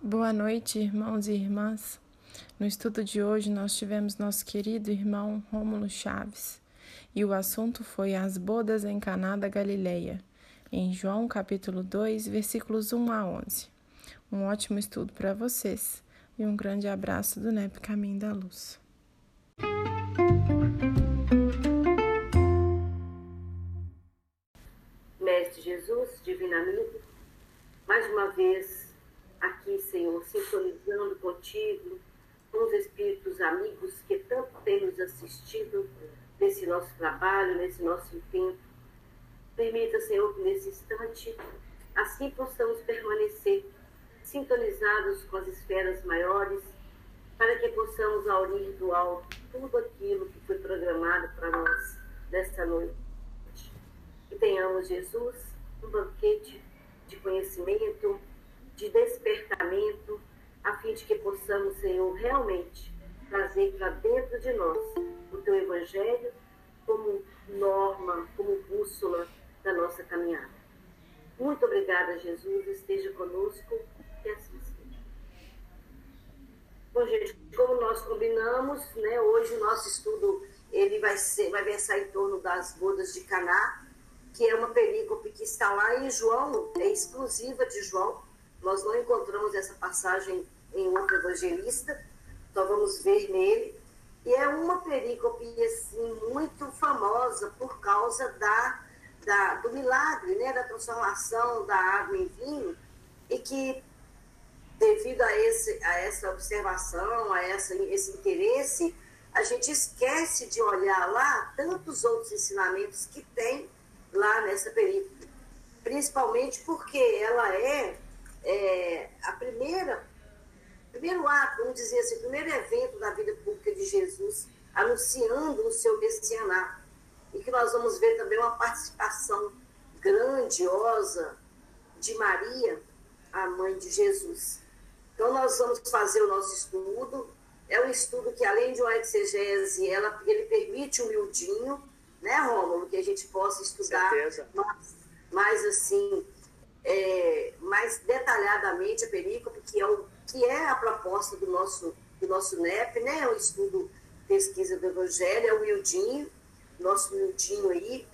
Boa noite, irmãos e irmãs. No estudo de hoje, nós tivemos nosso querido irmão Rômulo Chaves e o assunto foi as bodas em Caná da Galileia, em João capítulo 2, versículos 1 a 11. Um ótimo estudo para vocês e um grande abraço do NEP Caminho da Luz. Mestre Jesus, divino amigo, mais uma vez aqui, Senhor, sintonizando contigo, com os espíritos amigos que tanto têm nos assistido nesse nosso trabalho, nesse nosso intento. Permita, Senhor, que nesse instante assim possamos permanecer sintonizados com as esferas maiores, para que possamos aurir do alto tudo aquilo que foi programado para nós nesta noite. Que tenhamos, Jesus, um banquete de conhecimento, de despertamento, a fim de que possamos, Senhor, realmente trazer para dentro de nós o teu Evangelho como norma, como bússola da nossa caminhada. Muito obrigada, Jesus, esteja conosco, que assim seja. Bom, gente, como nós combinamos, né, hoje o nosso estudo ele vai, ser, vai versar em torno das bodas de Caná, que é uma perícope que está lá em João, é exclusiva de João, nós não encontramos essa passagem em outro evangelista, então vamos ver nele. E é uma perícope assim, muito famosa por causa da, da, do milagre, né, da transformação da água em vinho, e que, devido a, esse, a essa observação, a essa, esse interesse, a gente esquece de olhar lá tantos outros ensinamentos que tem lá nessa perícope. Principalmente porque ela é é, a primeira, primeiro ato, vamos dizer assim, o primeiro evento da vida pública de Jesus, anunciando o seu messianato. E que nós vamos ver também uma participação grandiosa de Maria, a mãe de Jesus. Então, nós vamos fazer o nosso estudo. É um estudo que, além de uma exegese, ela, ele permite um miudinho, né, Rômulo? Que a gente possa estudar mais, mais assim, é, mais detalhadamente a perícope, que é, o, que é a proposta do nosso, do nosso NEP, né? o estudo pesquisa do Evangelho, é o Wildinho, nosso Wildinho aí,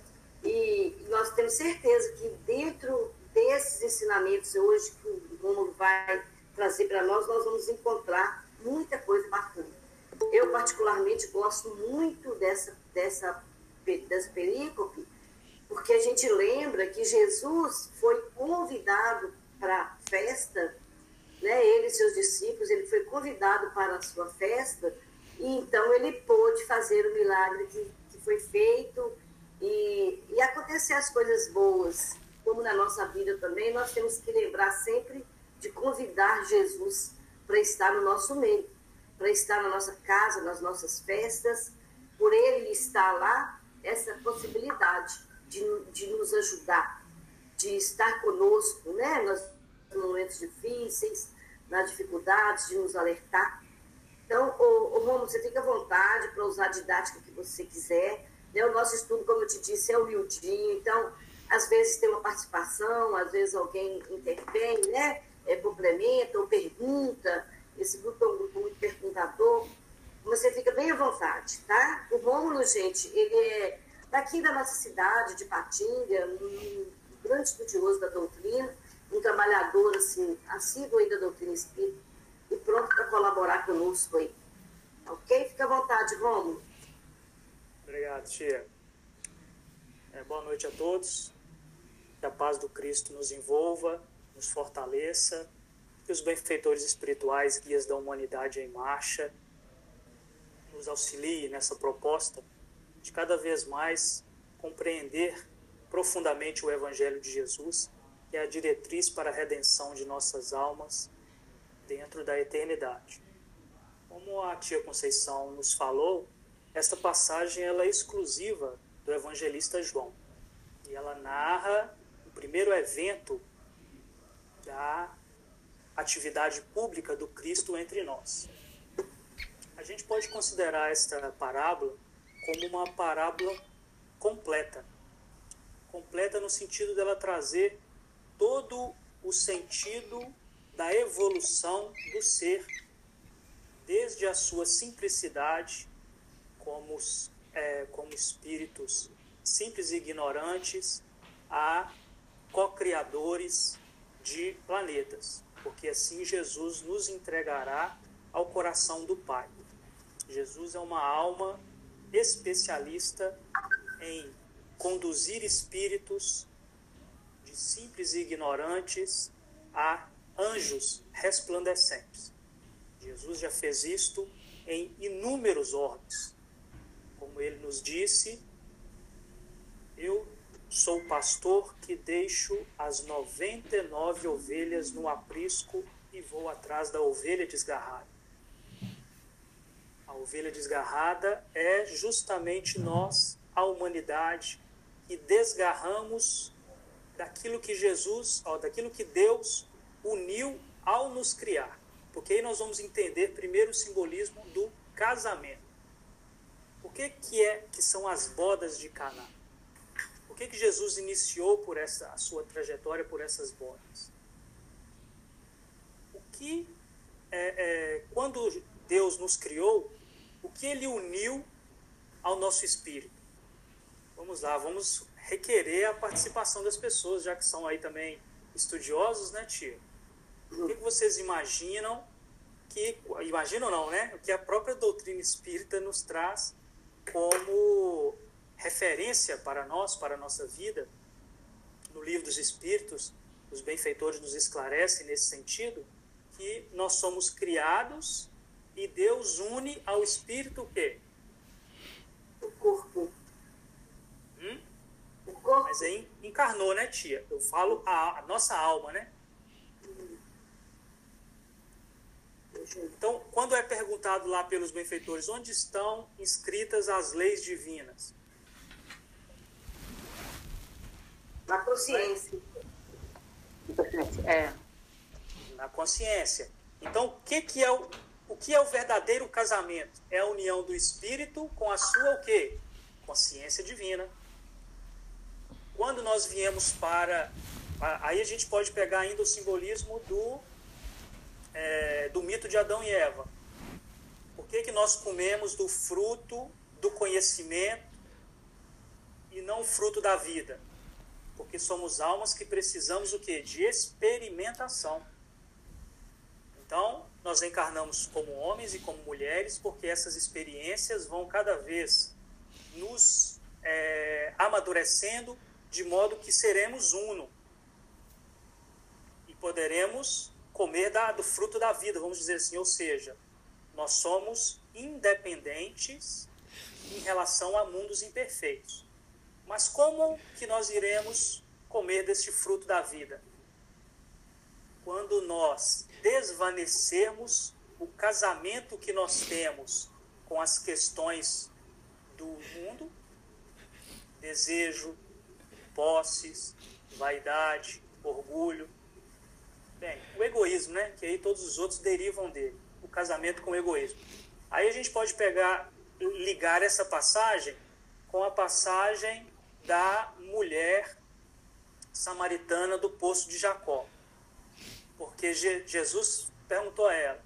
e nós temos certeza que dentro desses ensinamentos hoje que o Romulo vai trazer para nós, nós vamos encontrar muita coisa bacana. Eu, particularmente, gosto muito dessa, dessa, dessa perícope, porque a gente lembra que Jesus foi convidado para a festa, né? ele e seus discípulos, ele foi convidado para a sua festa, e então ele pôde fazer o milagre que, que foi feito e, e acontecer as coisas boas, como na nossa vida também, nós temos que lembrar sempre de convidar Jesus para estar no nosso meio, para estar na nossa casa, nas nossas festas, por ele estar lá, essa possibilidade de, de nos ajudar, de estar conosco, né? Nos momentos difíceis, nas dificuldades, de nos alertar. Então, o, o Romulo, você fica à vontade para usar a didática que você quiser. Né? O nosso estudo, como eu te disse, é humildinho. Então, às vezes tem uma participação, às vezes alguém intervém, né? É, complementa ou pergunta. Esse grupo é um grupo muito perguntador. Você fica bem à vontade, tá? O Rômulo, gente, ele é daqui da nossa cidade, de Patinga, um grande estudioso da doutrina, um trabalhador assim, assíduo aí da doutrina espírita e pronto para colaborar conosco aí. Ok? Fica à vontade, Romulo. Obrigado, tia. É, boa noite a todos. Que a paz do Cristo nos envolva, nos fortaleça, que os benfeitores espirituais, guias da humanidade em marcha, nos auxiliem nessa proposta de cada vez mais compreender profundamente o Evangelho de Jesus, que é a diretriz para a redenção de nossas almas dentro da eternidade. Como a tia Conceição nos falou, esta passagem ela é exclusiva do evangelista João. E ela narra o primeiro evento da atividade pública do Cristo entre nós. A gente pode considerar esta parábola como uma parábola completa. Completa no sentido dela trazer todo o sentido da evolução do ser, desde a sua simplicidade, como, é, como espíritos simples e ignorantes, a co-criadores de planetas, porque assim Jesus nos entregará ao coração do Pai. Jesus é uma alma especialista em conduzir espíritos de simples e ignorantes a anjos resplandecentes. Jesus já fez isto em inúmeros orbes. Como ele nos disse, eu sou pastor que deixo as 99 ovelhas no aprisco e vou atrás da ovelha desgarrada. A ovelha desgarrada é justamente nós, a humanidade, que desgarramos daquilo que Jesus, ó, daquilo que Deus uniu ao nos criar. Porque aí nós vamos entender primeiro o simbolismo do casamento. O que, que é que são as bodas de Caná? Por que, que Jesus iniciou por essa a sua trajetória por essas bodas? O que é, é, quando Deus nos criou, o que Ele uniu ao nosso espírito? Vamos lá, vamos requerer a participação das pessoas, já que são aí também estudiosos, né, tia? O que vocês imaginam que imaginam não, né? O que a própria doutrina espírita nos traz como referência para nós, para a nossa vida, no livro dos Espíritos, os benfeitores nos esclarecem nesse sentido que nós somos criados e Deus une ao Espírito o quê? O corpo. Hum? O corpo. Mas aí encarnou, né, tia? Eu falo a, a nossa alma, né? Então, quando é perguntado lá pelos benfeitores onde estão inscritas as leis divinas, Na consciência. É. Na consciência. Então, o que, que é o, o que é o verdadeiro casamento? É a união do espírito com a sua o quê? Consciência divina. Quando nós viemos para. Aí a gente pode pegar ainda o simbolismo do, é, do mito de Adão e Eva. Por que, que nós comemos do fruto do conhecimento e não o fruto da vida? porque somos almas que precisamos o quê? De experimentação. Então, nós encarnamos como homens e como mulheres, porque essas experiências vão cada vez nos é, amadurecendo, de modo que seremos uno. E poderemos comer da, do fruto da vida, vamos dizer assim, ou seja, nós somos independentes em relação a mundos imperfeitos. Mas como que nós iremos comer deste fruto da vida? Quando nós desvanecermos o casamento que nós temos com as questões do mundo, desejo, posses, vaidade, orgulho. Bem, o egoísmo, né? Que aí todos os outros derivam dele. O casamento com o egoísmo. Aí a gente pode pegar, ligar essa passagem com a passagem da mulher samaritana do poço de Jacó. Porque Jesus perguntou a ela: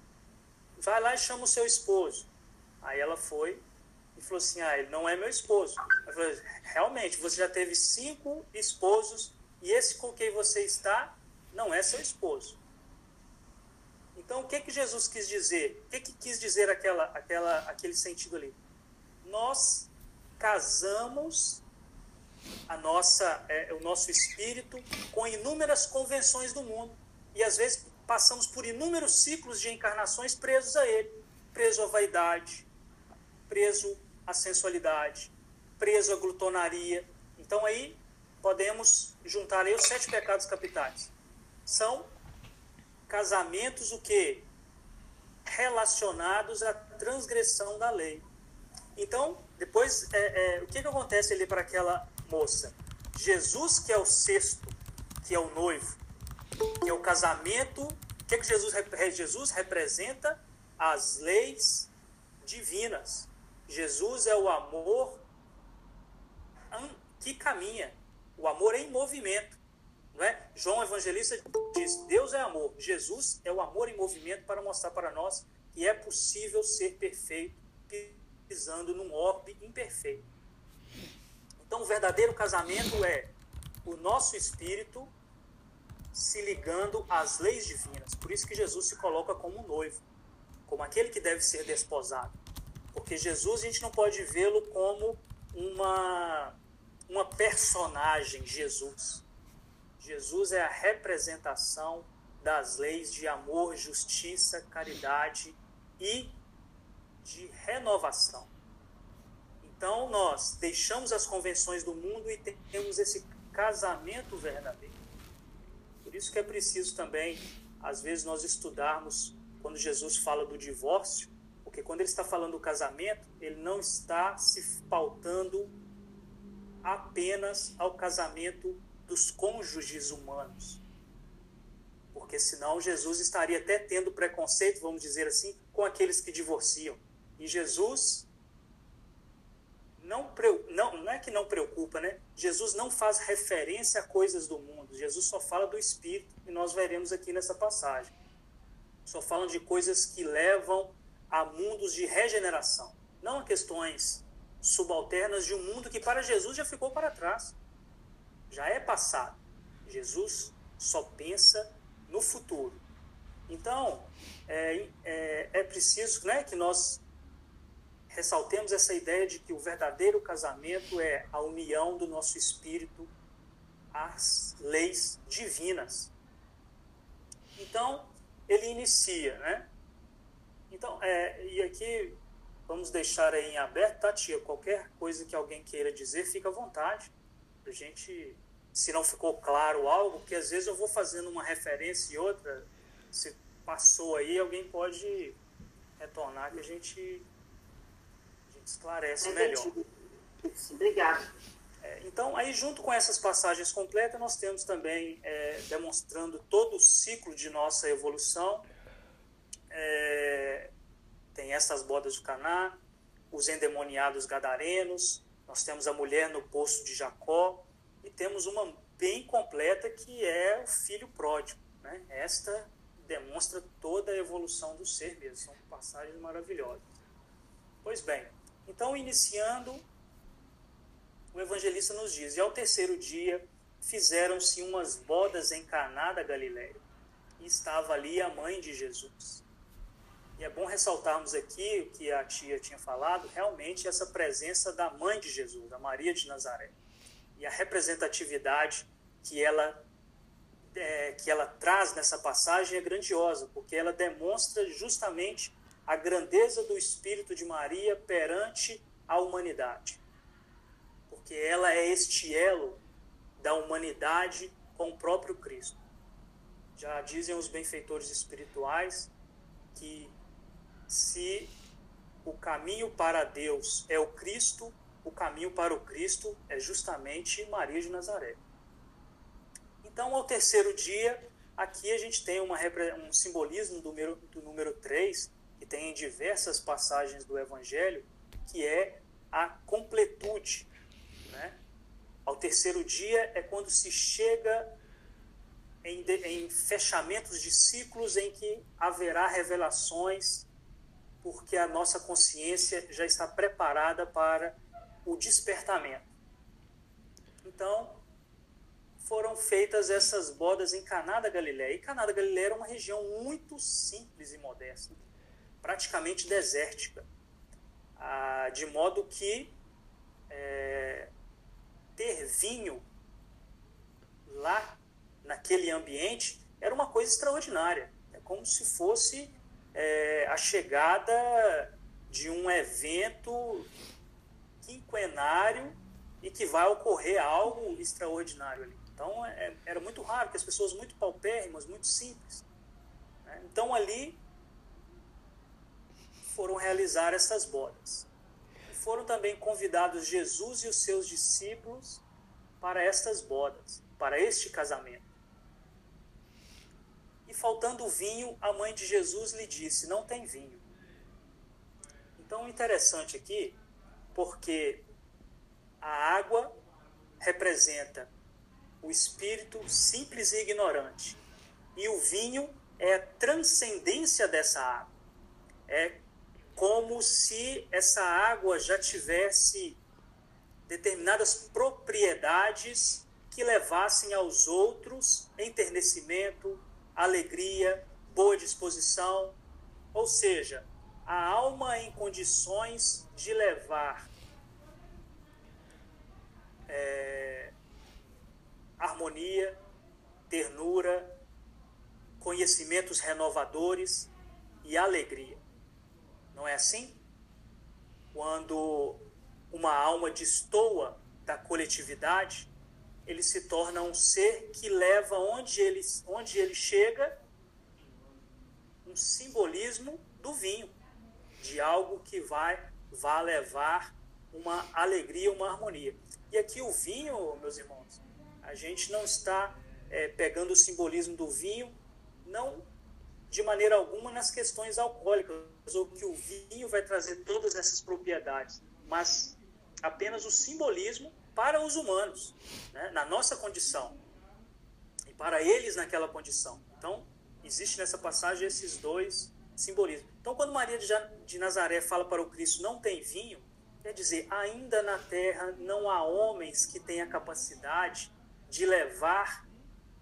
vai lá e chama o seu esposo. Aí ela foi e falou assim: ah, ele não é meu esposo. Ela falou: realmente, você já teve cinco esposos e esse com quem você está não é seu esposo. Então, o que que Jesus quis dizer? O que que quis dizer aquela, aquela, aquele sentido ali? Nós casamos a nossa, é, o nosso espírito com inúmeras convenções do mundo. E às vezes passamos por inúmeros ciclos de encarnações presos a ele preso à vaidade, preso à sensualidade, preso à glutonaria. Então aí podemos juntar aí os sete pecados capitais. São casamentos o que? Relacionados à transgressão da lei. Então, depois, é, é, o que, que acontece ali para aquela moça. Jesus, que é o sexto, que é o noivo, que é o casamento. O que, é que Jesus, Jesus representa? As leis divinas. Jesus é o amor que caminha, o amor em movimento. Não é? João Evangelista diz: Deus é amor, Jesus é o amor em movimento para mostrar para nós que é possível ser perfeito pisando num orbe imperfeito. Então, o verdadeiro casamento é o nosso espírito se ligando às leis divinas. Por isso que Jesus se coloca como noivo, como aquele que deve ser desposado. Porque Jesus a gente não pode vê-lo como uma uma personagem, Jesus. Jesus é a representação das leis de amor, justiça, caridade e de renovação. Então nós deixamos as convenções do mundo e temos esse casamento verdadeiro. Por isso que é preciso também, às vezes, nós estudarmos quando Jesus fala do divórcio, porque quando ele está falando do casamento, ele não está se pautando apenas ao casamento dos cônjuges humanos. Porque senão Jesus estaria até tendo preconceito, vamos dizer assim, com aqueles que divorciam. E Jesus não, não, não é que não preocupa, né? Jesus não faz referência a coisas do mundo. Jesus só fala do Espírito, e nós veremos aqui nessa passagem. Só falam de coisas que levam a mundos de regeneração, não a questões subalternas de um mundo que para Jesus já ficou para trás, já é passado. Jesus só pensa no futuro. Então, é, é, é preciso né, que nós ressaltemos essa ideia de que o verdadeiro casamento é a união do nosso espírito às leis divinas. Então, ele inicia, né? Então, é, e aqui vamos deixar aí em aberto, tá, tia? Qualquer coisa que alguém queira dizer, fica à vontade. A gente, se não ficou claro algo, que às vezes eu vou fazendo uma referência e outra, se passou aí, alguém pode retornar que a gente, a gente esclarece melhor. Obrigada. É, então, aí junto com essas passagens completas, nós temos também é, demonstrando todo o ciclo de nossa evolução, é, tem essas bodas do Caná, os endemoniados gadarenos, nós temos a mulher no poço de Jacó e temos uma bem completa que é o filho pródigo. Né? Esta demonstra toda a evolução do ser mesmo, são passagens maravilhosas. Pois bem, então iniciando, o evangelista nos diz: E ao terceiro dia fizeram-se umas bodas em Caná da Galiléia, e estava ali a mãe de Jesus. E é bom ressaltarmos aqui o que a tia tinha falado, realmente essa presença da mãe de Jesus, da Maria de Nazaré. E a representatividade que ela, é, que ela traz nessa passagem é grandiosa, porque ela demonstra justamente a grandeza do Espírito de Maria perante a humanidade. Porque ela é este elo da humanidade com o próprio Cristo. Já dizem os benfeitores espirituais que se o caminho para Deus é o Cristo, o caminho para o Cristo é justamente Maria de Nazaré. Então, ao terceiro dia, aqui a gente tem uma, um simbolismo do número, do número 3, que tem em diversas passagens do Evangelho, que é a completude. Né? Ao terceiro dia é quando se chega em, em fechamentos de ciclos em que haverá revelações porque a nossa consciência já está preparada para o despertamento. Então, foram feitas essas bodas em Caná da Galileia. E Caná da Galileia era uma região muito simples e modesta, praticamente desértica, ah, de modo que é, ter vinho lá naquele ambiente era uma coisa extraordinária. É como se fosse é, a chegada de um evento quinquenário e que vai ocorrer algo extraordinário ali. Então, é, era muito raro, porque as pessoas muito paupérrimas, muito simples. Né? Então, ali foram realizar essas bodas. Foram também convidados Jesus e os seus discípulos para estas bodas, para este casamento. E faltando vinho, a mãe de Jesus lhe disse: Não tem vinho. Então, interessante aqui, porque a água representa o espírito simples e ignorante. E o vinho é a transcendência dessa água. É como se essa água já tivesse determinadas propriedades que levassem aos outros enternecimento, alegria, boa disposição, ou seja, a alma em condições de levar é, harmonia, ternura, conhecimentos renovadores e alegria. Não é assim? Quando uma alma destoa da coletividade, ele se torna um ser que leva onde ele, onde ele chega um simbolismo do vinho, de algo que vai, vai levar uma alegria, uma harmonia. E aqui o vinho, meus irmãos, a gente não está é, pegando o simbolismo do vinho, não de maneira alguma nas questões alcoólicas, ou que o vinho vai trazer todas essas propriedades, mas apenas o simbolismo para os humanos, né, na nossa condição, e para eles naquela condição. Então, existe nessa passagem esses dois simbolismos. Então, quando Maria de Nazaré fala para o Cristo, não tem vinho, quer dizer, ainda na terra não há homens que tenham a capacidade de levar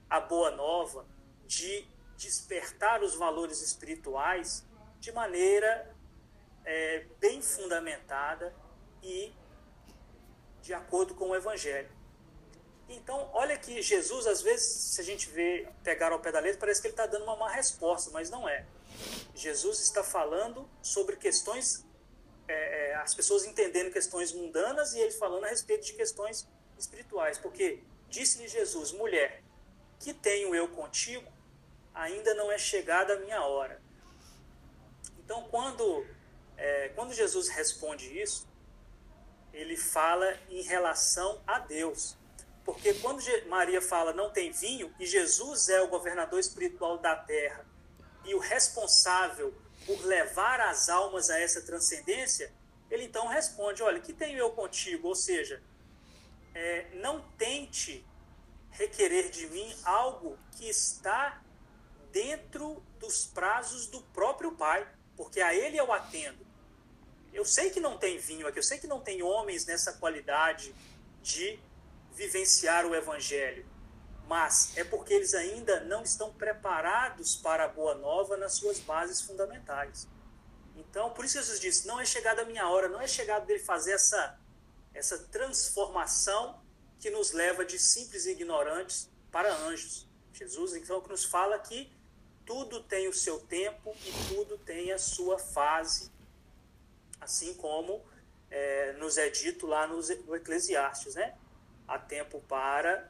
a boa nova, de despertar os valores espirituais de maneira é, bem fundamentada e de acordo com o Evangelho. Então, olha que Jesus, às vezes, se a gente vê, pegar ao pé da letra, parece que ele está dando uma má resposta, mas não é. Jesus está falando sobre questões, é, é, as pessoas entendendo questões mundanas e ele falando a respeito de questões espirituais. Porque disse-lhe Jesus, mulher, que tenho eu contigo, ainda não é chegada a minha hora. Então, quando, é, quando Jesus responde isso, ele fala em relação a Deus. Porque quando Maria fala não tem vinho, e Jesus é o governador espiritual da terra e o responsável por levar as almas a essa transcendência, ele então responde: Olha, que tenho eu contigo? Ou seja, é, não tente requerer de mim algo que está dentro dos prazos do próprio Pai, porque a Ele eu atendo. Eu sei que não tem vinho aqui, eu sei que não tem homens nessa qualidade de vivenciar o Evangelho, mas é porque eles ainda não estão preparados para a boa nova nas suas bases fundamentais. Então, por isso Jesus disse: não é chegada a minha hora, não é chegada dele fazer essa, essa transformação que nos leva de simples ignorantes para anjos. Jesus, então, que nos fala que tudo tem o seu tempo e tudo tem a sua fase, assim como é, nos é dito lá no, no Eclesiastes, né? Há tempo para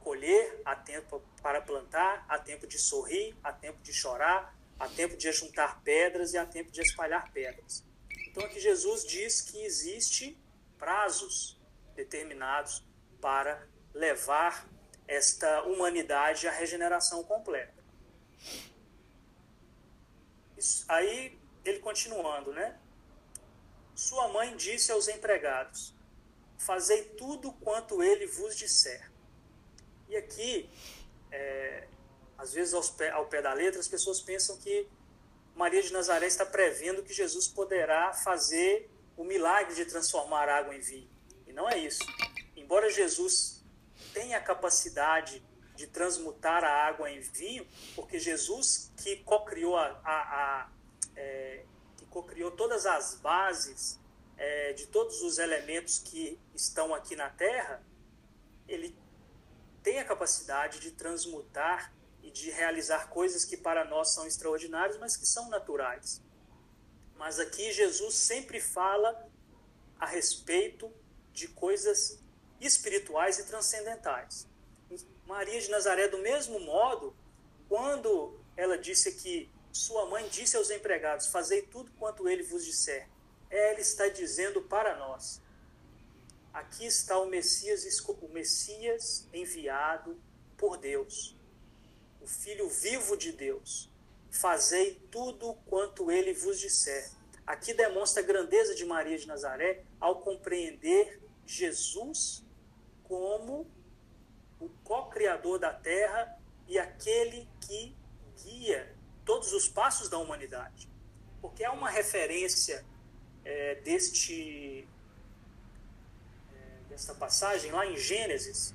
colher, há tempo para plantar, há tempo de sorrir, há tempo de chorar, há tempo de juntar pedras e há tempo de espalhar pedras. Então aqui Jesus diz que existe prazos determinados para levar esta humanidade à regeneração completa. Aí ele continuando, né? Sua mãe disse aos empregados: Fazei tudo quanto ele vos disser. E aqui, é, às vezes pé, ao pé da letra, as pessoas pensam que Maria de Nazaré está prevendo que Jesus poderá fazer o milagre de transformar água em vinho. E não é isso. Embora Jesus tenha a capacidade de transmutar a água em vinho, porque Jesus que cocriou a, a, a é, que cocriou todas as bases é, de todos os elementos que estão aqui na Terra, ele tem a capacidade de transmutar e de realizar coisas que para nós são extraordinárias, mas que são naturais. Mas aqui Jesus sempre fala a respeito de coisas espirituais e transcendentais. Maria de Nazaré, do mesmo modo, quando ela disse que sua mãe disse aos empregados: Fazei tudo quanto ele vos disser, ela está dizendo para nós: Aqui está o Messias, o Messias enviado por Deus, o Filho vivo de Deus. Fazei tudo quanto ele vos disser. Aqui demonstra a grandeza de Maria de Nazaré ao compreender Jesus como o co-criador da terra e aquele que guia todos os passos da humanidade. Porque há uma referência é, deste é, desta passagem lá em Gênesis,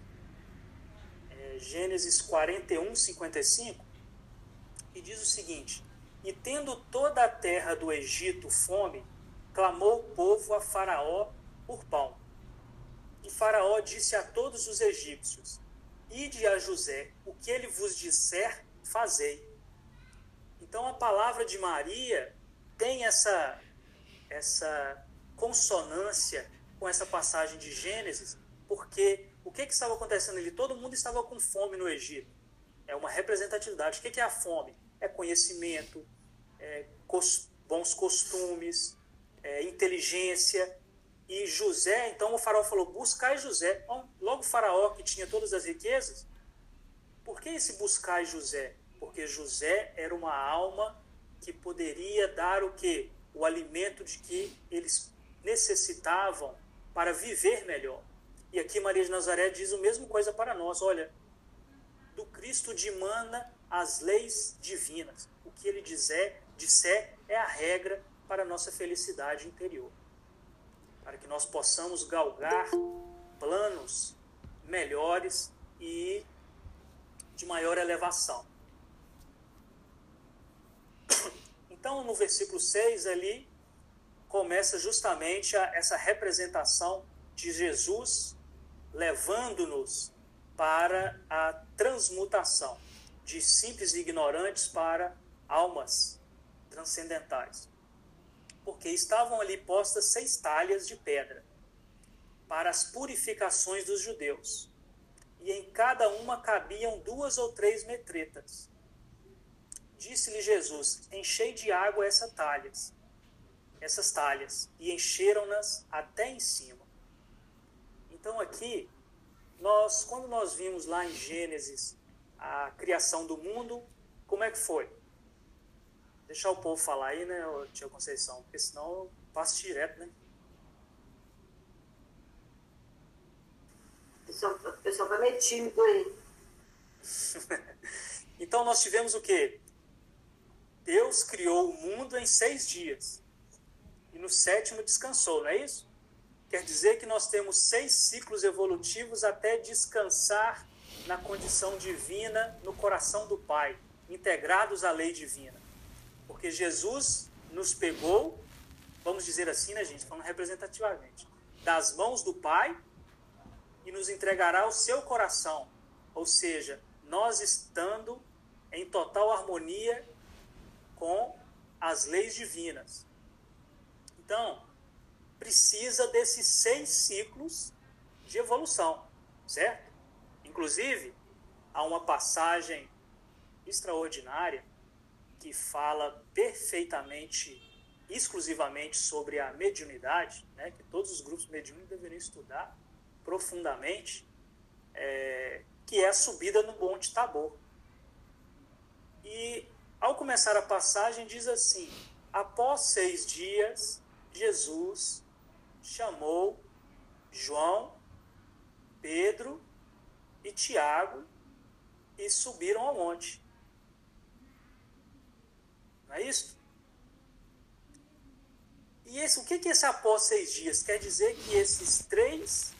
é, Gênesis 41, 55, e diz o seguinte: E tendo toda a terra do Egito fome, clamou o povo a Faraó por pão. E Faraó disse a todos os egípcios: Ide a José, o que ele vos disser, fazei. Então a palavra de Maria tem essa essa consonância com essa passagem de Gênesis, porque o que, que estava acontecendo ali? Todo mundo estava com fome no Egito. É uma representatividade. O que, que é a fome? É conhecimento, é bons costumes, é inteligência. E José, então o faraó falou: buscai José. Logo o faraó, que tinha todas as riquezas, por que esse buscai José? Porque José era uma alma que poderia dar o quê? O alimento de que eles necessitavam para viver melhor. E aqui Maria de Nazaré diz a mesma coisa para nós. Olha, do Cristo dimana as leis divinas. O que ele dizer, disser é a regra para a nossa felicidade interior. Para que nós possamos galgar planos melhores e de maior elevação. Então, no versículo 6 ali, começa justamente a, essa representação de Jesus levando-nos para a transmutação de simples ignorantes para almas transcendentais. Porque estavam ali postas seis talhas de pedra para as purificações dos judeus, e em cada uma cabiam duas ou três metretas. Disse-lhe Jesus: Enchei de água essas talhas, essas talhas, e encheram-nas até em cima. Então aqui, nós, quando nós vimos lá em Gênesis a criação do mundo, como é que foi? Deixar o povo falar aí, né, tia Conceição? Porque senão eu passo direto, né? O pessoal vai meio tímido aí. então nós tivemos o quê? Deus criou o mundo em seis dias. E no sétimo descansou, não é isso? Quer dizer que nós temos seis ciclos evolutivos até descansar na condição divina no coração do Pai, integrados à lei divina. Porque Jesus nos pegou, vamos dizer assim, né, gente, falando representativamente, das mãos do Pai e nos entregará o seu coração. Ou seja, nós estando em total harmonia com as leis divinas. Então, precisa desses seis ciclos de evolução, certo? Inclusive, há uma passagem extraordinária que fala perfeitamente, exclusivamente sobre a mediunidade, né, que todos os grupos mediúnicos deveriam estudar profundamente, é, que é a subida no Monte Tabor. E ao começar a passagem, diz assim: Após seis dias, Jesus chamou João, Pedro e Tiago e subiram ao monte. Não é isso? E esse, o que, que esse após seis dias? Quer dizer que esses três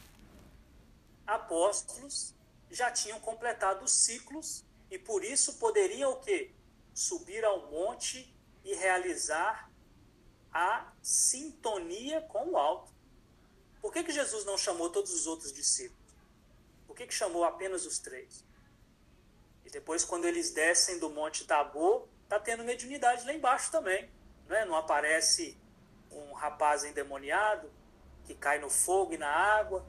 apóstolos já tinham completado os ciclos e por isso poderiam o quê? Subir ao monte e realizar a sintonia com o alto. Por que, que Jesus não chamou todos os outros discípulos? Por que, que chamou apenas os três? E depois, quando eles descem do Monte Tabor, está tendo mediunidade lá embaixo também. Não, é? não aparece um rapaz endemoniado que cai no fogo e na água.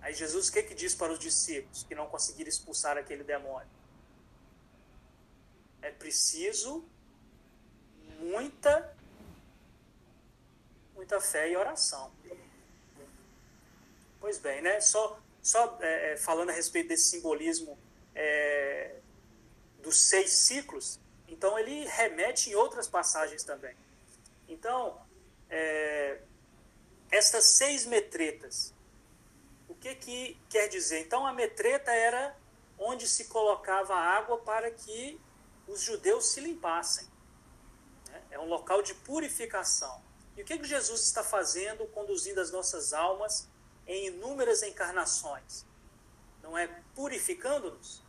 Aí Jesus o que, que diz para os discípulos que não conseguiram expulsar aquele demônio? É preciso muita, muita fé e oração. Pois bem, né? Só, só é, é, falando a respeito desse simbolismo é, dos seis ciclos, então ele remete em outras passagens também. Então, é, estas seis metretas, o que, que quer dizer? Então a metreta era onde se colocava água para que os judeus se limpassem. Né? É um local de purificação. E o que, que Jesus está fazendo, conduzindo as nossas almas em inúmeras encarnações? Não é purificando-nos?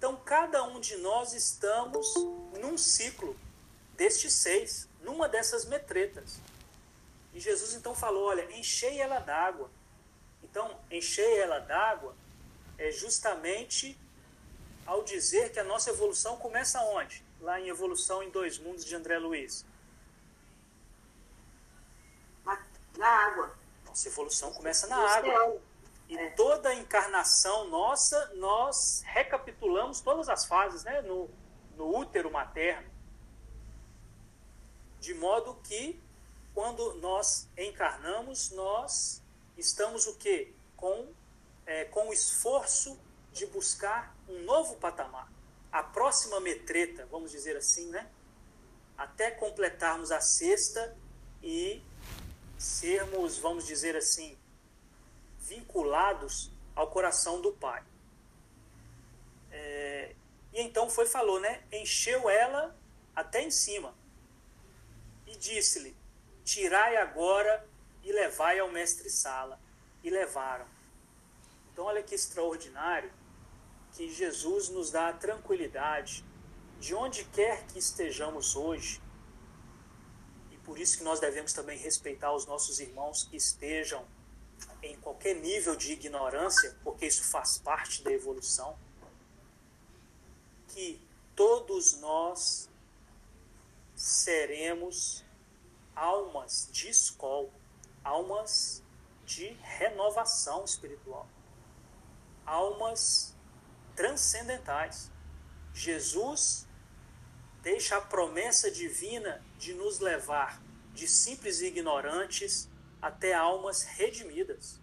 Então, cada um de nós estamos num ciclo destes seis, numa dessas metretas. E Jesus então falou: olha, enchei ela d'água. Então, enchei ela d'água é justamente ao dizer que a nossa evolução começa onde? Lá em Evolução em Dois Mundos de André Luiz. Na água. Nossa evolução começa na água. E é. toda a encarnação nossa, nós recapitulamos todas as fases, né? No, no útero materno. De modo que, quando nós encarnamos, nós estamos o quê? Com, é, com o esforço de buscar um novo patamar. A próxima metreta, vamos dizer assim, né? Até completarmos a sexta e sermos, vamos dizer assim, vinculados ao coração do Pai. É, e então foi falou, né? Encheu ela até em cima e disse-lhe: Tirai agora e levai ao mestre Sala. E levaram. Então, olha que extraordinário que Jesus nos dá a tranquilidade de onde quer que estejamos hoje. E por isso que nós devemos também respeitar os nossos irmãos que estejam em qualquer nível de ignorância, porque isso faz parte da evolução, que todos nós seremos almas de escola, almas de renovação espiritual, almas transcendentais. Jesus deixa a promessa divina de nos levar de simples ignorantes até almas redimidas.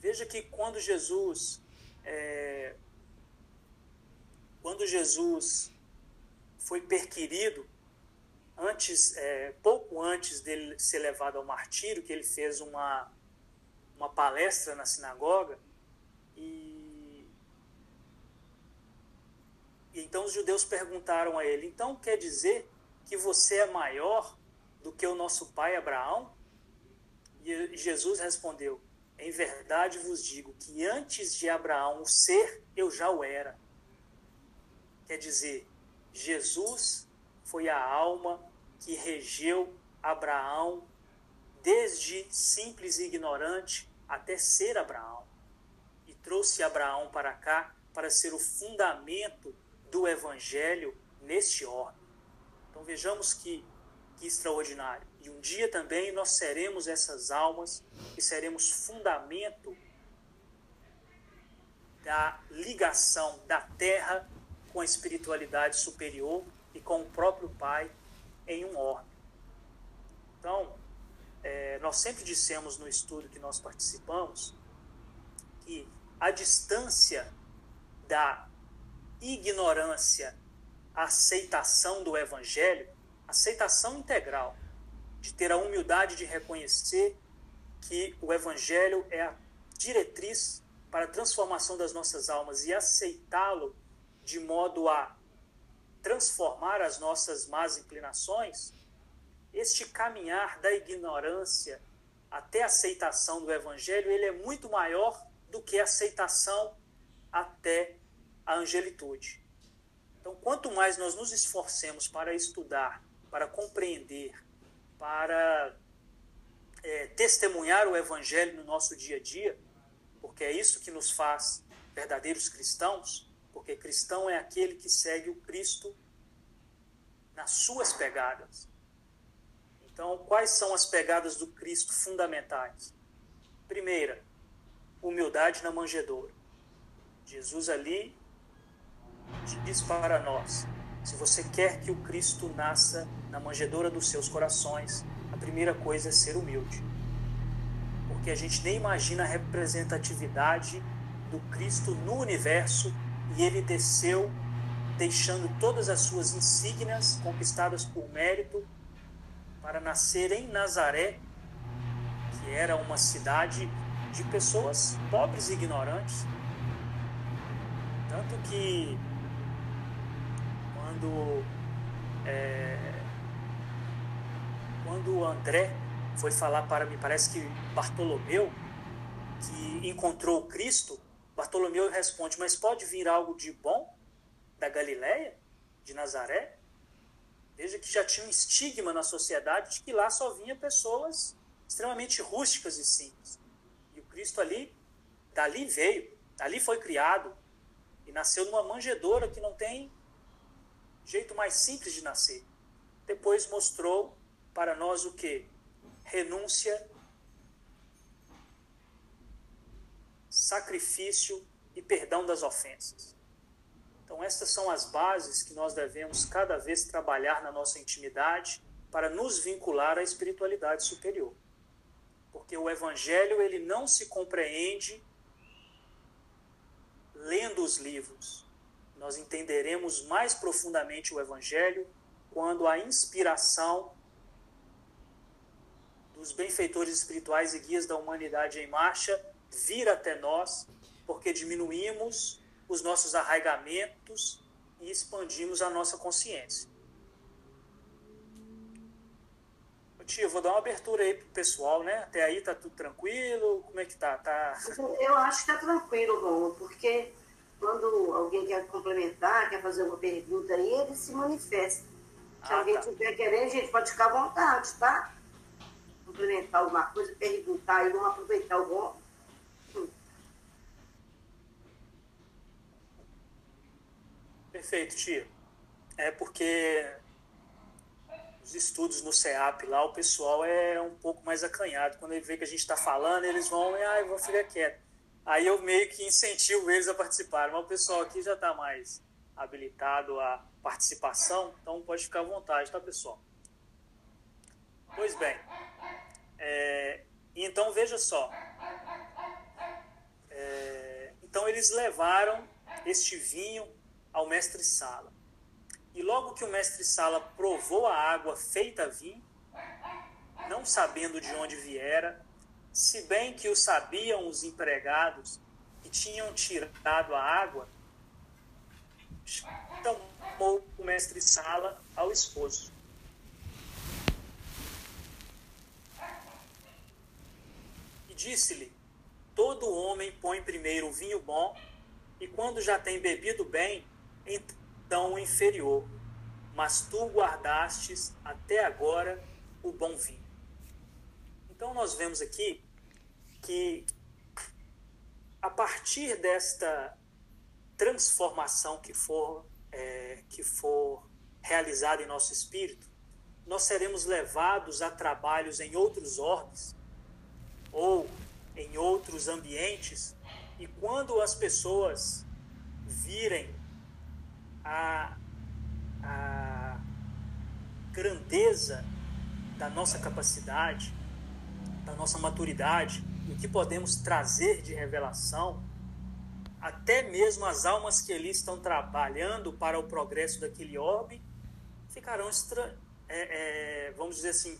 Veja que quando Jesus, é, quando Jesus foi perquirido, antes, é, pouco antes dele ser levado ao martírio, que ele fez uma, uma palestra na sinagoga, e, e então os judeus perguntaram a ele: então quer dizer que você é maior do que o nosso pai Abraão? E Jesus respondeu: Em verdade vos digo que antes de Abraão o ser, eu já o era. Quer dizer, Jesus foi a alma que regeu Abraão desde simples e ignorante até ser Abraão. E trouxe Abraão para cá para ser o fundamento do evangelho neste orbe. Então vejamos que que extraordinário. E um dia também nós seremos essas almas e seremos fundamento da ligação da terra com a espiritualidade superior e com o próprio Pai em um orbe. Então, é, nós sempre dissemos no estudo que nós participamos que a distância da ignorância à aceitação do Evangelho aceitação integral, de ter a humildade de reconhecer que o Evangelho é a diretriz para a transformação das nossas almas e aceitá-lo de modo a transformar as nossas más inclinações, este caminhar da ignorância até a aceitação do Evangelho, ele é muito maior do que a aceitação até a angelitude. Então, quanto mais nós nos esforcemos para estudar para compreender, para é, testemunhar o Evangelho no nosso dia a dia, porque é isso que nos faz verdadeiros cristãos, porque cristão é aquele que segue o Cristo nas suas pegadas. Então, quais são as pegadas do Cristo fundamentais? Primeira, humildade na manjedoura. Jesus ali diz para nós: se você quer que o Cristo nasça na manjedoura dos seus corações, a primeira coisa é ser humilde. Porque a gente nem imagina a representatividade do Cristo no universo e ele desceu deixando todas as suas insígnias conquistadas por mérito para nascer em Nazaré, que era uma cidade de pessoas pobres e ignorantes. Tanto que quando é, quando André foi falar para mim, parece que Bartolomeu, que encontrou Cristo, Bartolomeu responde: Mas pode vir algo de bom da Galileia, de Nazaré? Veja que já tinha um estigma na sociedade de que lá só vinha pessoas extremamente rústicas e simples. E o Cristo ali, dali veio, ali foi criado e nasceu numa manjedoura que não tem jeito mais simples de nascer. Depois mostrou para nós o que? Renúncia, sacrifício e perdão das ofensas. Então, estas são as bases que nós devemos cada vez trabalhar na nossa intimidade para nos vincular à espiritualidade superior. Porque o evangelho ele não se compreende lendo os livros. Nós entenderemos mais profundamente o evangelho quando a inspiração dos benfeitores espirituais e guias da humanidade em marcha vir até nós, porque diminuímos os nossos arraigamentos e expandimos a nossa consciência. Tio, vou dar uma abertura aí pro pessoal, né? Até aí tá tudo tranquilo? Como é que tá? tá... Eu acho que tá tranquilo, Romulo, porque quando alguém quer complementar, quer fazer uma pergunta aí, ele se manifesta. Se ah, alguém estiver tá. querendo, a gente pode ficar à vontade, tá? Complementar alguma coisa, perguntar e vamos aproveitar o bom. Hum. Perfeito, tia. É porque os estudos no CEAP lá, o pessoal é um pouco mais acanhado. Quando ele vê que a gente está falando, eles vão, ah, eu vou ficar quieto. Aí eu meio que incentivo eles a participar. Mas o pessoal aqui já está mais habilitado à participação, então pode ficar à vontade, tá, pessoal? Pois bem. É, então veja só. É, então eles levaram este vinho ao mestre Sala. E logo que o mestre Sala provou a água feita vinho, não sabendo de onde viera, se bem que o sabiam os empregados que tinham tirado a água, chamou o mestre Sala ao esposo. E disse-lhe: Todo homem põe primeiro o vinho bom, e quando já tem bebido bem, então tão inferior, mas tu guardastes até agora o bom vinho. Então nós vemos aqui que a partir desta transformação que for, é, que for realizada em nosso espírito, nós seremos levados a trabalhos em outros orbes ou em outros ambientes, e quando as pessoas virem a, a grandeza da nossa capacidade, da nossa maturidade, o que podemos trazer de revelação, até mesmo as almas que ali estão trabalhando para o progresso daquele orbe ficarão. É, é, vamos dizer assim,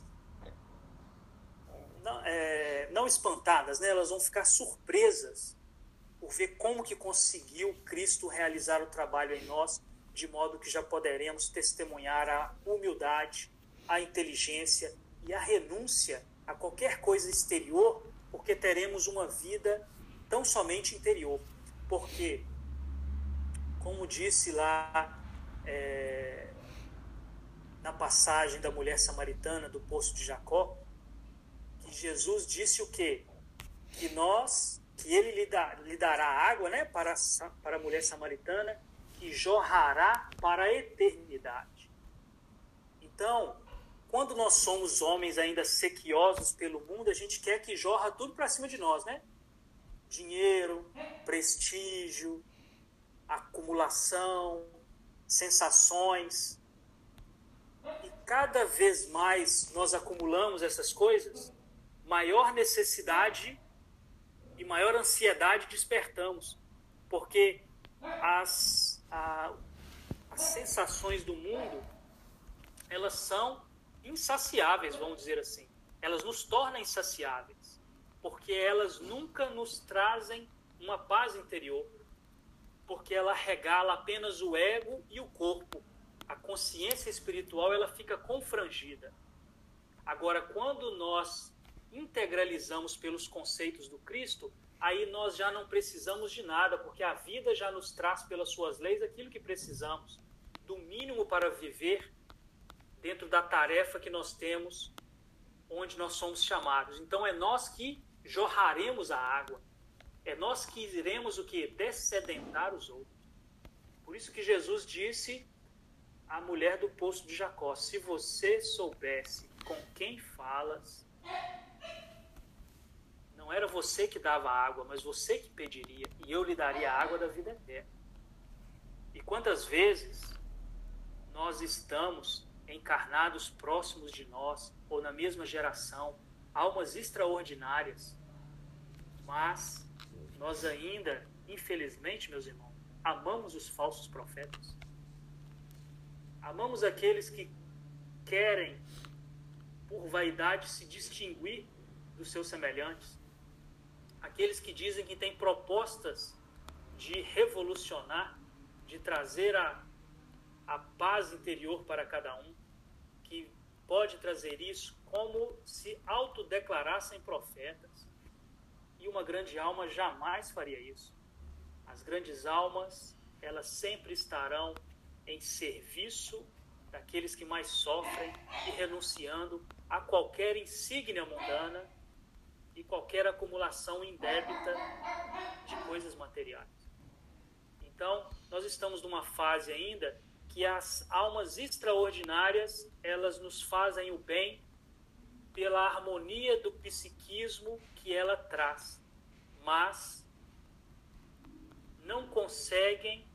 não, é, não espantadas, né? elas vão ficar surpresas por ver como que conseguiu Cristo realizar o trabalho em nós de modo que já poderemos testemunhar a humildade, a inteligência e a renúncia a qualquer coisa exterior, porque teremos uma vida tão somente interior. Porque, como disse lá é, na passagem da mulher samaritana do poço de Jacó, que Jesus disse o quê? Que nós, que ele lhe, dá, lhe dará água né, para, para a mulher samaritana que jorrará para a eternidade. Então, quando nós somos homens ainda sequiosos pelo mundo, a gente quer que jorra tudo para cima de nós, né? Dinheiro, prestígio, acumulação, sensações. E cada vez mais nós acumulamos essas coisas, maior necessidade e maior ansiedade despertamos. Porque as a, as sensações do mundo elas são insaciáveis, vamos dizer assim. Elas nos tornam insaciáveis. porque elas nunca nos trazem uma paz interior, porque ela regala apenas o ego e o corpo. A consciência espiritual ela fica confrangida. Agora, quando nós integralizamos pelos conceitos do Cristo, aí nós já não precisamos de nada, porque a vida já nos traz pelas suas leis aquilo que precisamos, do mínimo para viver dentro da tarefa que nós temos, onde nós somos chamados. Então é nós que jorraremos a água. É nós que iremos o que descedentar os outros. Por isso que Jesus disse à mulher do poço de Jacó: Se você soubesse com quem falas, não era você que dava água, mas você que pediria, e eu lhe daria a água da vida eterna. E quantas vezes nós estamos encarnados próximos de nós, ou na mesma geração, almas extraordinárias, mas nós ainda, infelizmente, meus irmãos, amamos os falsos profetas. Amamos aqueles que querem, por vaidade, se distinguir dos seus semelhantes. Aqueles que dizem que têm propostas de revolucionar, de trazer a, a paz interior para cada um, pode trazer isso como se autodeclarassem profetas. E uma grande alma jamais faria isso. As grandes almas, elas sempre estarão em serviço daqueles que mais sofrem e renunciando a qualquer insígnia mundana e qualquer acumulação indébita de coisas materiais. Então, nós estamos numa fase ainda que as almas extraordinárias, elas nos fazem o bem pela harmonia do psiquismo que ela traz, mas não conseguem,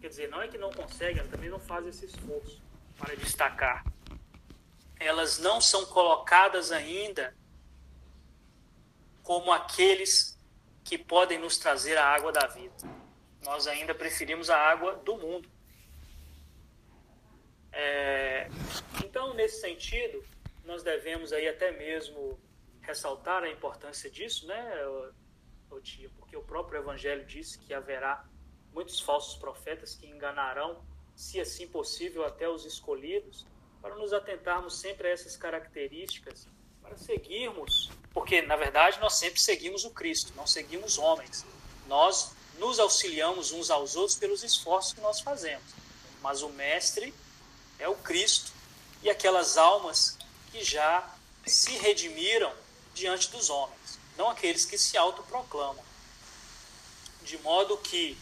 quer dizer, não é que não conseguem, elas também não fazem esse esforço para destacar. Elas não são colocadas ainda como aqueles que podem nos trazer a água da vida. Nós ainda preferimos a água do mundo. É, então, nesse sentido, nós devemos aí até mesmo ressaltar a importância disso, né, tia, porque o próprio Evangelho disse que haverá muitos falsos profetas que enganarão, se assim possível, até os escolhidos, para nos atentarmos sempre a essas características, para seguirmos porque, na verdade, nós sempre seguimos o Cristo, não seguimos homens. Nós nos auxiliamos uns aos outros pelos esforços que nós fazemos. Mas o Mestre é o Cristo e aquelas almas que já se redimiram diante dos homens, não aqueles que se autoproclamam. De modo que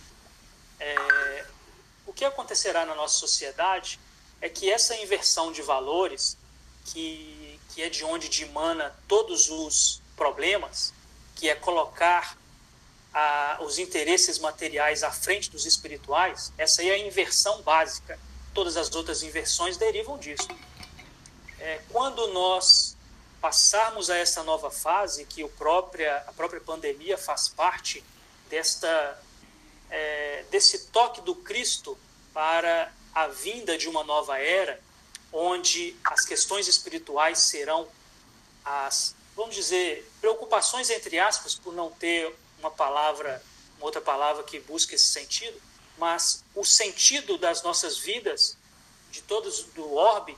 é, o que acontecerá na nossa sociedade é que essa inversão de valores que que é de onde dimana todos os problemas, que é colocar a, os interesses materiais à frente dos espirituais, essa aí é a inversão básica. Todas as outras inversões derivam disso. É, quando nós passarmos a essa nova fase, que própria, a própria pandemia faz parte desta, é, desse toque do Cristo para a vinda de uma nova era, onde as questões espirituais serão as, vamos dizer, preocupações entre aspas, por não ter uma palavra, uma outra palavra que busque esse sentido, mas o sentido das nossas vidas, de todos do orbe,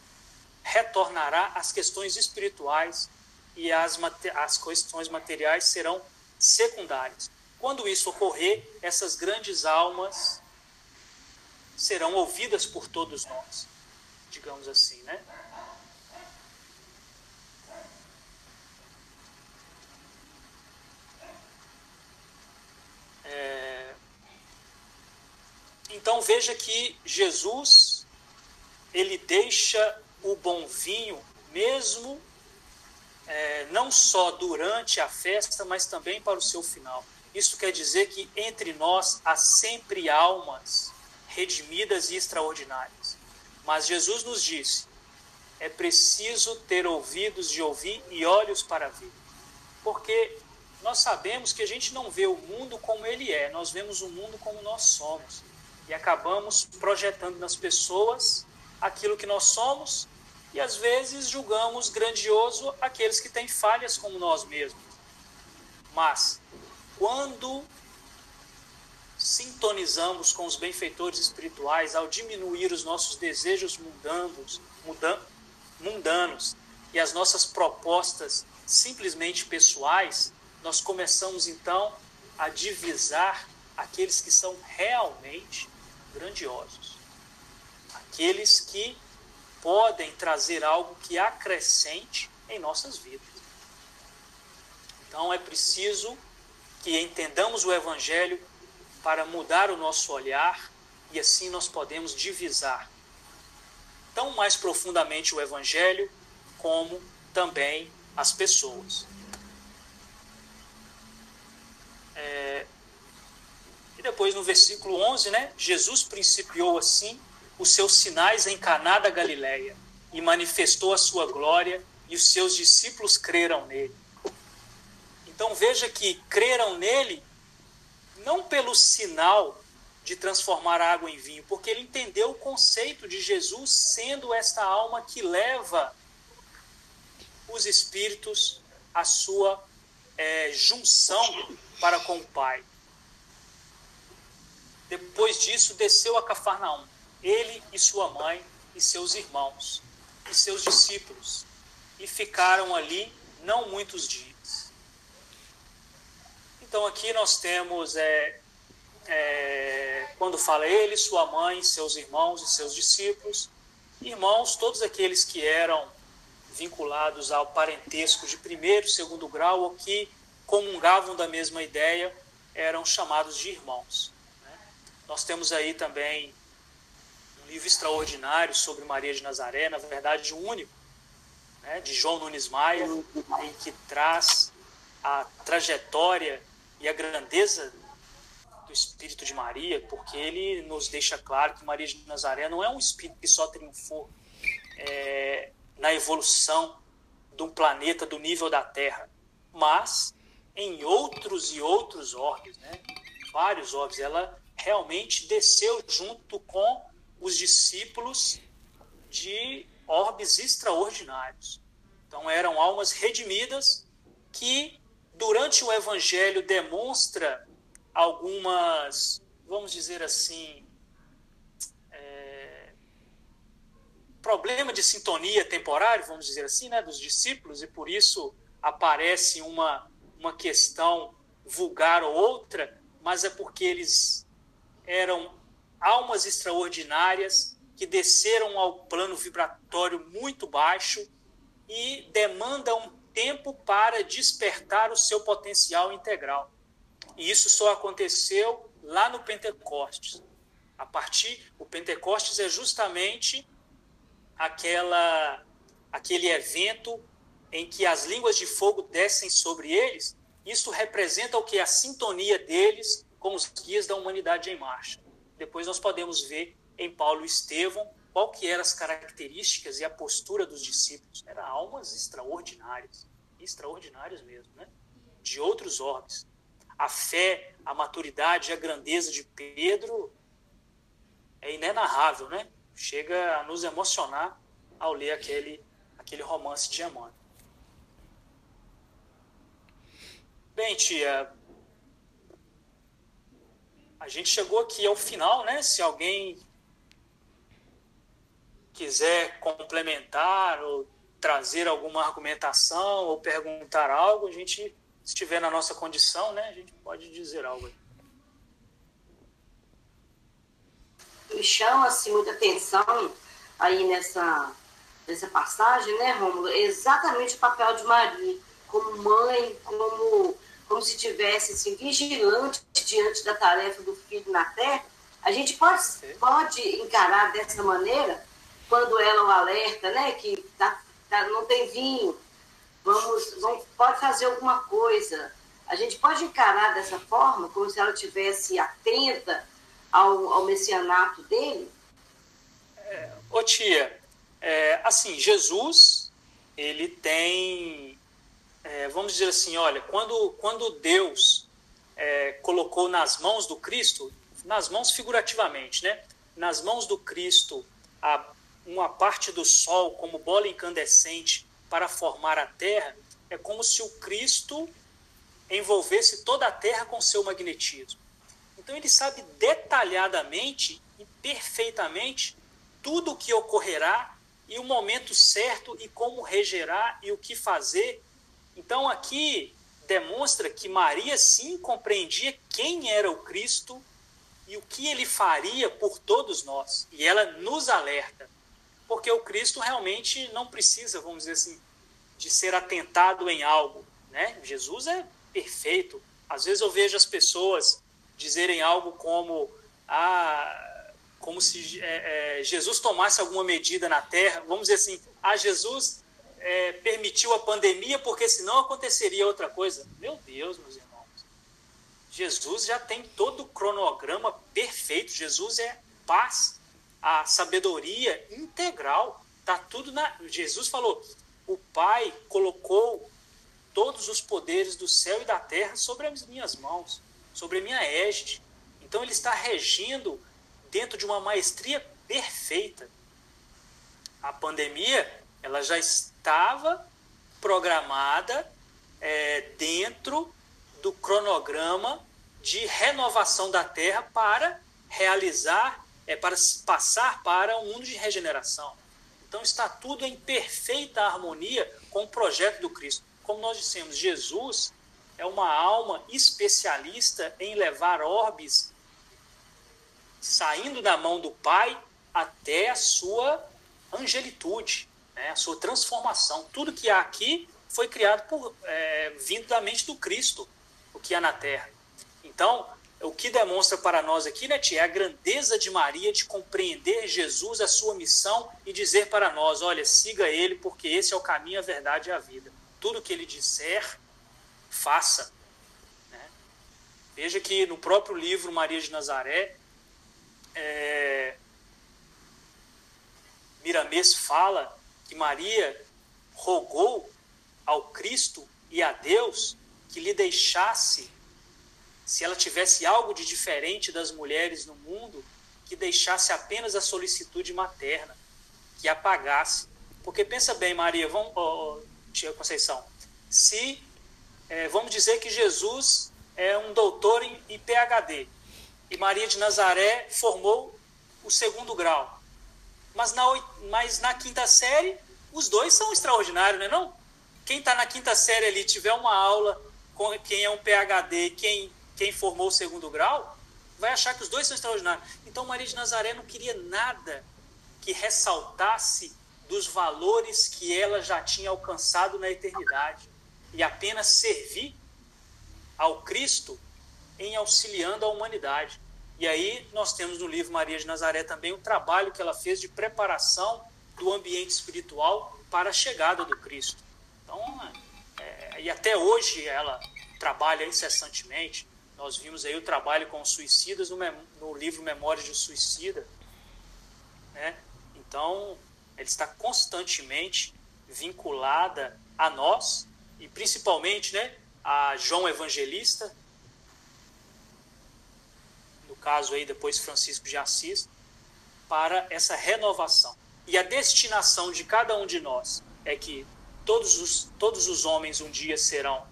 retornará às questões espirituais e as, as questões materiais serão secundárias. Quando isso ocorrer, essas grandes almas serão ouvidas por todos nós digamos assim, né? É... Então veja que Jesus ele deixa o bom vinho mesmo é, não só durante a festa, mas também para o seu final. Isso quer dizer que entre nós há sempre almas redimidas e extraordinárias. Mas Jesus nos disse: é preciso ter ouvidos de ouvir e olhos para ver. Porque nós sabemos que a gente não vê o mundo como ele é, nós vemos o mundo como nós somos. E acabamos projetando nas pessoas aquilo que nós somos e às vezes julgamos grandioso aqueles que têm falhas como nós mesmos. Mas, quando sintonizamos com os benfeitores espirituais ao diminuir os nossos desejos mundanos, mundanos e as nossas propostas simplesmente pessoais, nós começamos então a divisar aqueles que são realmente grandiosos. Aqueles que podem trazer algo que acrescente em nossas vidas. Então é preciso que entendamos o Evangelho para mudar o nosso olhar e assim nós podemos divisar tão mais profundamente o Evangelho como também as pessoas. É... Depois no versículo 11, né? Jesus principiou assim os seus sinais em Caná da Galileia e manifestou a sua glória e os seus discípulos creram nele. Então veja que creram nele não pelo sinal de transformar a água em vinho, porque ele entendeu o conceito de Jesus sendo esta alma que leva os espíritos à sua é, junção para com o Pai. Depois disso, desceu a Cafarnaum, ele e sua mãe e seus irmãos e seus discípulos, e ficaram ali não muitos dias. Então aqui nós temos, é, é, quando fala ele, sua mãe, seus irmãos e seus discípulos, irmãos, todos aqueles que eram vinculados ao parentesco de primeiro, segundo grau ou que comungavam da mesma ideia eram chamados de irmãos. Nós temos aí também um livro extraordinário sobre Maria de Nazaré, na verdade único, né? de João Nunes Maia, em que traz a trajetória e a grandeza do Espírito de Maria, porque ele nos deixa claro que Maria de Nazaré não é um espírito que só triunfou é, na evolução de um planeta do nível da Terra, mas em outros e outros orbes, né? vários orbes. Ela realmente desceu junto com os discípulos de orbes extraordinários. Então eram almas redimidas que durante o evangelho demonstra algumas, vamos dizer assim, problema de sintonia temporário, vamos dizer assim, né, dos discípulos, e por isso aparece uma, uma questão vulgar ou outra, mas é porque eles eram almas extraordinárias que desceram ao plano vibratório muito baixo e demandam tempo para despertar o seu potencial integral. E isso só aconteceu lá no Pentecostes. A partir o Pentecostes é justamente aquela aquele evento em que as línguas de fogo descem sobre eles, isso representa o que a sintonia deles com os guias da humanidade em marcha. Depois nós podemos ver em Paulo e Estevão qual que eram as características e a postura dos discípulos. Eram almas extraordinárias, extraordinárias mesmo, né? De outros orbes. A fé, a maturidade, a grandeza de Pedro é inenarrável, né? chega a nos emocionar ao ler aquele, aquele romance de Emmanuel. Bem, tia, a gente chegou aqui ao final, né? Se alguém quiser complementar ou trazer alguma argumentação ou perguntar algo, a gente, se estiver na nossa condição, né, a gente pode dizer algo me chama assim, muita atenção aí nessa, nessa passagem, né, Rômulo? Exatamente o papel de Maria, como mãe, como, como se tivesse assim, vigilante diante da tarefa do filho na terra. A gente pode, pode encarar dessa maneira, quando ela o alerta, né, que tá, tá, não tem vinho, vamos, vamos, pode fazer alguma coisa. A gente pode encarar dessa forma, como se ela tivesse atenta ao, ao messianato dele? É, ô tia, é, assim, Jesus, ele tem, é, vamos dizer assim, olha, quando, quando Deus é, colocou nas mãos do Cristo, nas mãos figurativamente, né? Nas mãos do Cristo, a, uma parte do sol como bola incandescente para formar a terra, é como se o Cristo envolvesse toda a Terra com seu magnetismo. Então ele sabe detalhadamente e perfeitamente tudo o que ocorrerá e o momento certo e como regerar e o que fazer. Então aqui demonstra que Maria sim compreendia quem era o Cristo e o que ele faria por todos nós. E ela nos alerta, porque o Cristo realmente não precisa, vamos dizer assim, de ser atentado em algo. Né? Jesus é perfeito. Às vezes eu vejo as pessoas dizerem algo como ah, como se é, é, Jesus tomasse alguma medida na Terra. Vamos dizer assim, ah, Jesus é, permitiu a pandemia porque senão aconteceria outra coisa. Meu Deus, meus irmãos. Jesus já tem todo o cronograma perfeito. Jesus é paz, a sabedoria integral. Tá tudo na. Jesus falou: o Pai colocou todos os poderes do céu e da terra sobre as minhas mãos, sobre a minha égide. Então ele está regindo dentro de uma maestria perfeita. A pandemia, ela já estava programada é, dentro do cronograma de renovação da Terra para realizar, é, para passar para um mundo de regeneração. Então está tudo em perfeita harmonia com o projeto do Cristo. Como nós dissemos, Jesus é uma alma especialista em levar orbes saindo da mão do Pai até a sua angelitude, né, a sua transformação. Tudo que há aqui foi criado por é, vindo da mente do Cristo o que há na terra. Então, o que demonstra para nós aqui, né, tia, é a grandeza de Maria de compreender Jesus, a sua missão e dizer para nós: olha, siga ele, porque esse é o caminho, a verdade e a vida. Tudo que ele disser, faça. Né? Veja que no próprio livro Maria de Nazaré, é, Miramês fala que Maria rogou ao Cristo e a Deus que lhe deixasse, se ela tivesse algo de diferente das mulheres no mundo, que deixasse apenas a solicitude materna, que apagasse. Porque pensa bem, Maria, vamos, oh, tia Conceição, se é, vamos dizer que Jesus é um doutor em, em PhD e Maria de Nazaré formou o segundo grau, mas na, mas na quinta série os dois são extraordinários, não é não? Quem está na quinta série ali tiver uma aula quem é um PhD, quem, quem formou o segundo grau, vai achar que os dois são extraordinários. Então Maria de Nazaré não queria nada que ressaltasse dos valores que ela já tinha alcançado na eternidade e apenas servir ao Cristo em auxiliando a humanidade. E aí nós temos no livro Maria de Nazaré também o trabalho que ela fez de preparação do ambiente espiritual para a chegada do Cristo. Então, é, e até hoje ela trabalha incessantemente. Nós vimos aí o trabalho com os suicidas no, no livro Memórias de Suicida. Né? Então, ela está constantemente vinculada a nós e principalmente né, a João Evangelista, caso aí depois Francisco de Assis, para essa renovação. E a destinação de cada um de nós é que todos os, todos os homens um dia serão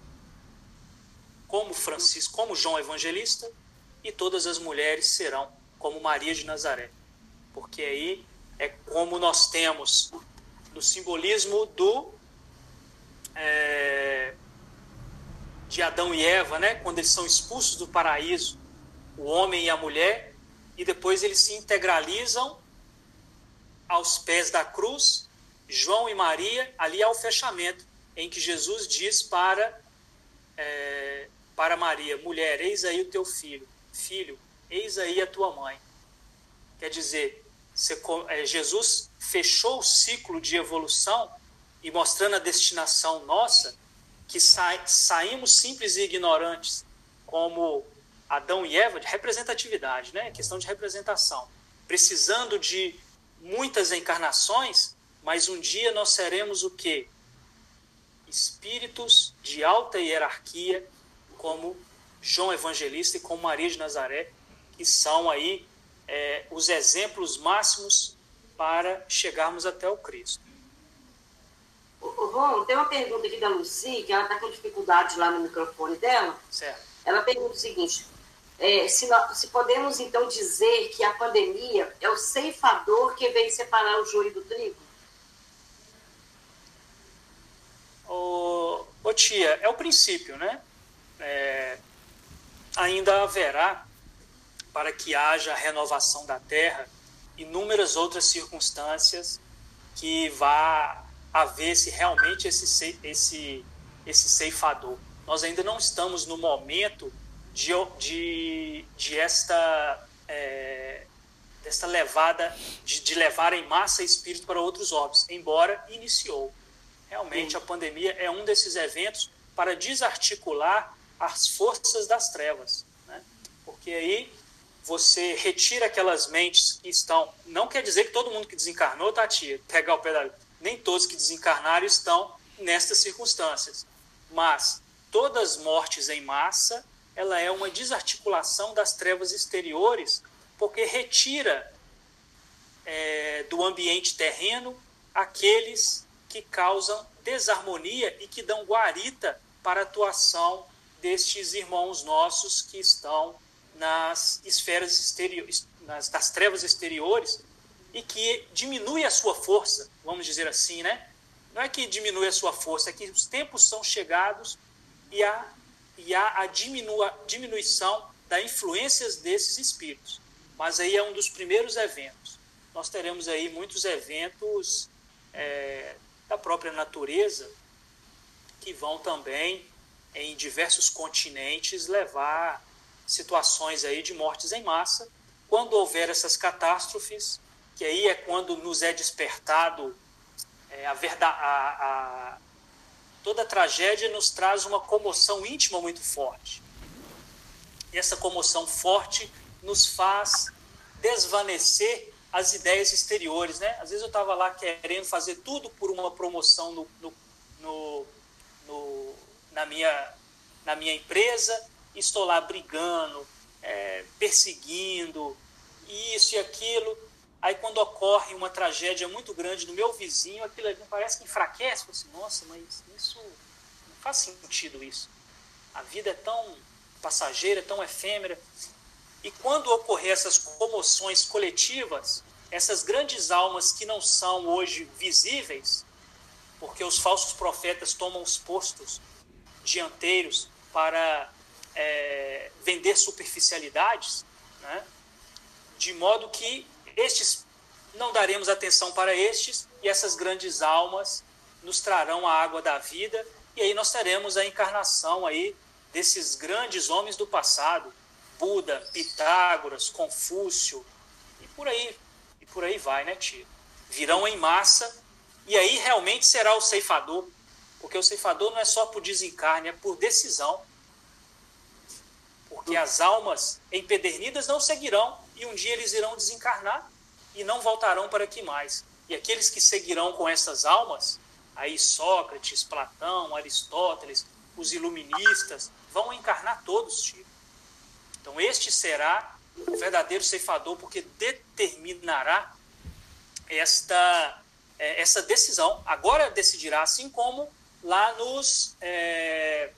como Francisco, como João Evangelista, e todas as mulheres serão como Maria de Nazaré. Porque aí é como nós temos no simbolismo do é, de Adão e Eva, né? quando eles são expulsos do paraíso, o homem e a mulher, e depois eles se integralizam aos pés da cruz João e Maria, ali há o fechamento, em que Jesus diz para, é, para Maria: mulher, eis aí o teu filho, filho, eis aí a tua mãe. Quer dizer, você, é, Jesus fechou o ciclo de evolução e mostrando a destinação nossa, que sa, saímos simples e ignorantes, como Adão e Eva, de representatividade, né? questão de representação, precisando de muitas encarnações mas um dia nós seremos o quê? Espíritos de alta hierarquia, como João Evangelista e como Maria de Nazaré, que são aí é, os exemplos máximos para chegarmos até o Cristo. Ô, Ron, tem uma pergunta aqui da Lucy, que ela está com dificuldade lá no microfone dela. Certo. Ela pergunta o seguinte: é, se, nós, se, podemos então dizer que a pandemia é o ceifador que vem separar o joio do trigo? Ô, ô tia, é o princípio, né? É, ainda haverá, para que haja renovação da terra, inúmeras outras circunstâncias que vá haver se realmente esse, esse, esse ceifador. Nós ainda não estamos no momento de, de, de esta, é, desta levada, de, de levar em massa espírito para outros orbes, embora iniciou. Realmente, a pandemia é um desses eventos para desarticular as forças das trevas. Né? Porque aí você retira aquelas mentes que estão. Não quer dizer que todo mundo que desencarnou, Tati, pegar o pedal. Nem todos que desencarnaram estão nestas circunstâncias. Mas todas as mortes em massa ela é uma desarticulação das trevas exteriores, porque retira é, do ambiente terreno aqueles que causam desarmonia e que dão guarita para a atuação destes irmãos nossos que estão nas esferas exteriores, nas, das trevas exteriores e que diminui a sua força, vamos dizer assim, né? Não é que diminui a sua força, é que os tempos são chegados e a e há a diminua, diminuição das influências desses espíritos. Mas aí é um dos primeiros eventos. Nós teremos aí muitos eventos é, da própria natureza que vão também em diversos continentes levar situações aí de mortes em massa. Quando houver essas catástrofes, que aí é quando nos é despertado é, a, verdade, a, toda tragédia nos traz uma comoção íntima muito forte. E essa comoção forte nos faz desvanecer as ideias exteriores, né? Às vezes eu estava lá querendo fazer tudo por uma promoção no, no, no, no, na, minha, na minha empresa e estou lá brigando, é, perseguindo, isso e aquilo. Aí quando ocorre uma tragédia muito grande no meu vizinho, aquilo ali parece que enfraquece. Assim, Nossa, mas isso não faz sentido isso. A vida é tão passageira, tão efêmera. E quando ocorrer essas comoções coletivas, essas grandes almas que não são hoje visíveis, porque os falsos profetas tomam os postos dianteiros para é, vender superficialidades, né? de modo que estes não daremos atenção para estes e essas grandes almas nos trarão a água da vida e aí nós teremos a encarnação aí desses grandes homens do passado, Buda, Pitágoras, Confúcio e por aí e por aí vai, né, tio? Virão em massa e aí realmente será o ceifador, porque o ceifador não é só por desencarne, é por decisão. Porque as almas empedernidas não seguirão e um dia eles irão desencarnar e não voltarão para aqui mais. E aqueles que seguirão com essas almas, aí Sócrates, Platão, Aristóteles, os iluministas, vão encarnar todos, Chico. Então este será o verdadeiro ceifador, porque determinará esta, é, essa decisão. Agora decidirá, assim como lá nos, é,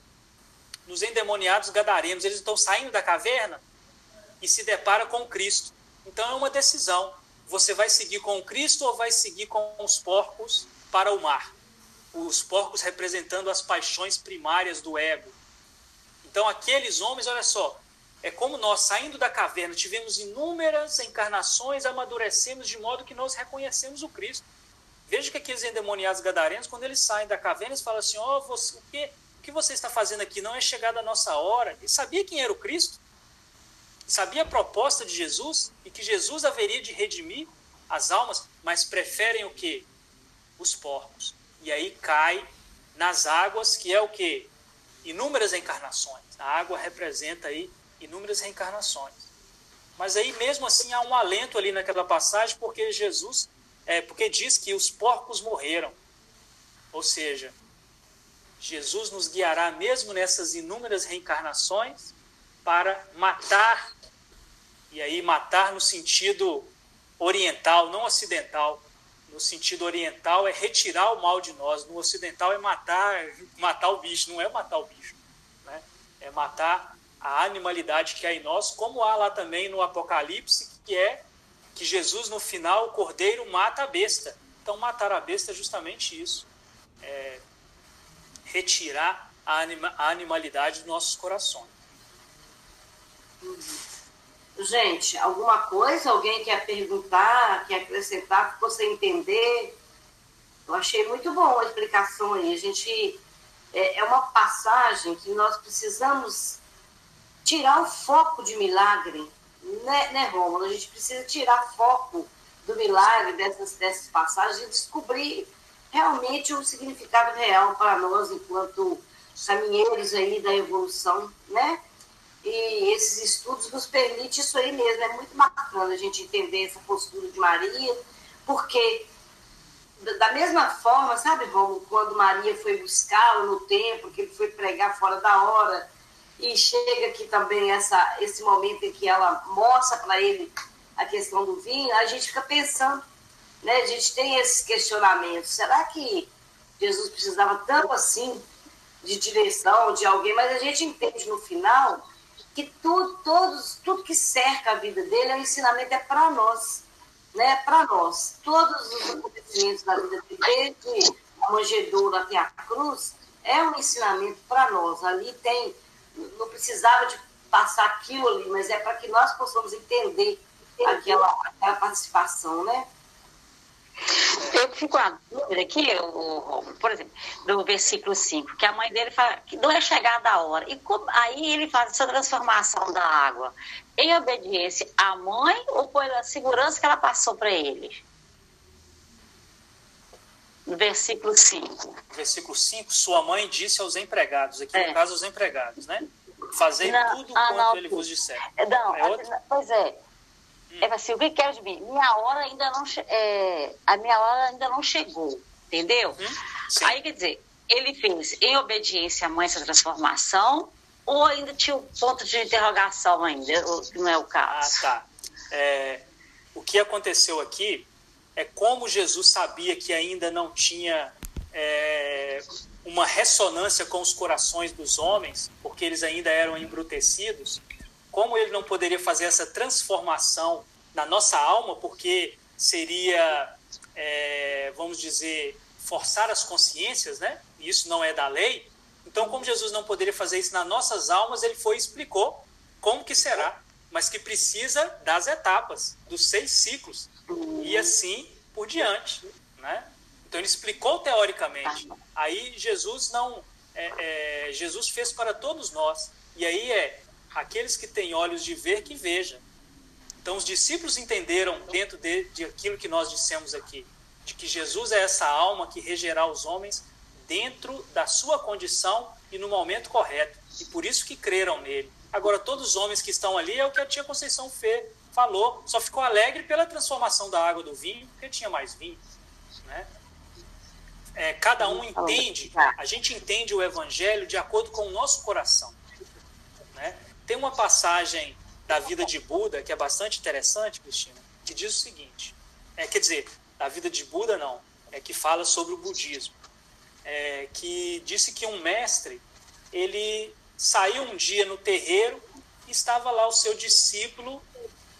nos endemoniados gadarenos, eles estão saindo da caverna e se depara com Cristo. Então é uma decisão. Você vai seguir com Cristo ou vai seguir com os porcos para o mar? Os porcos representando as paixões primárias do ego. Então aqueles homens, olha só, é como nós saindo da caverna tivemos inúmeras encarnações, amadurecemos de modo que nós reconhecemos o Cristo. Veja que aqueles endemoniados gadarenos, quando eles saem da caverna, eles falam assim: Ó, oh, o, que, o que você está fazendo aqui não é chegada a nossa hora. E sabia quem era o Cristo? Sabia a proposta de Jesus e que Jesus haveria de redimir as almas, mas preferem o que? Os porcos. E aí cai nas águas, que é o que? Inúmeras encarnações. A água representa aí inúmeras reencarnações. Mas aí mesmo assim há um alento ali naquela passagem, porque Jesus, é, porque diz que os porcos morreram. Ou seja, Jesus nos guiará mesmo nessas inúmeras reencarnações para matar e aí matar no sentido oriental, não ocidental, no sentido oriental, é retirar o mal de nós. No ocidental é matar, matar o bicho. Não é matar o bicho. Né? É matar a animalidade que há em nós, como há lá também no Apocalipse, que é que Jesus, no final, o cordeiro mata a besta. Então, matar a besta é justamente isso. É retirar a, anima, a animalidade dos nossos corações. Gente, alguma coisa? Alguém quer perguntar, quer acrescentar? Ficou sem entender? Eu achei muito bom a explicação aí. A gente é, é uma passagem que nós precisamos tirar o foco de milagre, né, né Rômulo? A gente precisa tirar foco do milagre dessas, dessas passagens e descobrir realmente o significado real para nós enquanto caminheiros aí da evolução, né? E esses estudos nos permitem isso aí mesmo. É muito bacana a gente entender essa postura de Maria, porque da mesma forma, sabe, Romulo, quando Maria foi buscá-lo no templo, que ele foi pregar fora da hora, e chega aqui também essa, esse momento em que ela mostra para ele a questão do vinho, a gente fica pensando, né? A gente tem esses questionamentos. Será que Jesus precisava tanto assim de direção de alguém? Mas a gente entende no final que tudo, todos, tudo que cerca a vida dele, o ensinamento é para nós, né? Para nós. Todos os acontecimentos da vida dele, desde a manjedoura até a cruz, é um ensinamento para nós. Ali tem não precisava de passar aquilo ali, mas é para que nós possamos entender aquela, aquela participação, né? Eu fico a dúvida aqui, por exemplo, no versículo 5, que a mãe dele fala que não é chegada a hora. E como, aí ele faz essa transformação da água em obediência à mãe ou pela segurança que ela passou para ele? No versículo 5. Versículo 5, sua mãe disse aos empregados, aqui é. no caso aos empregados, né? Fazei não, tudo ah, quanto não, ele vos disser. Não, é pois é. É assim, o que quer de mim? Minha hora ainda não é, a minha hora ainda não chegou, entendeu? Hum, Aí quer dizer, ele fez em obediência à mãe essa transformação ou ainda tinha um ponto de interrogação ainda, que não é o caso? Ah, tá. É, o que aconteceu aqui é como Jesus sabia que ainda não tinha é, uma ressonância com os corações dos homens, porque eles ainda eram embrutecidos, como ele não poderia fazer essa transformação na nossa alma, porque seria, é, vamos dizer, forçar as consciências, né? Isso não é da lei. Então, como Jesus não poderia fazer isso nas nossas almas, ele foi e explicou como que será, mas que precisa das etapas, dos seis ciclos e assim por diante, né? Então ele explicou teoricamente. Aí Jesus não, é, é, Jesus fez para todos nós. E aí é aqueles que têm olhos de ver que vejam. Então os discípulos entenderam dentro de, de aquilo que nós dissemos aqui, de que Jesus é essa alma que regerá os homens dentro da sua condição e no momento correto. E por isso que creram nele. Agora, todos os homens que estão ali é o que a tia Conceição fez, falou, só ficou alegre pela transformação da água do vinho, porque tinha mais vinho. Né? É, cada um entende, a gente entende o evangelho de acordo com o nosso coração. Tem uma passagem da vida de Buda que é bastante interessante, Cristina, que diz o seguinte: é, quer dizer, da vida de Buda não, é que fala sobre o budismo. É, que disse que um mestre ele saiu um dia no terreiro e estava lá o seu discípulo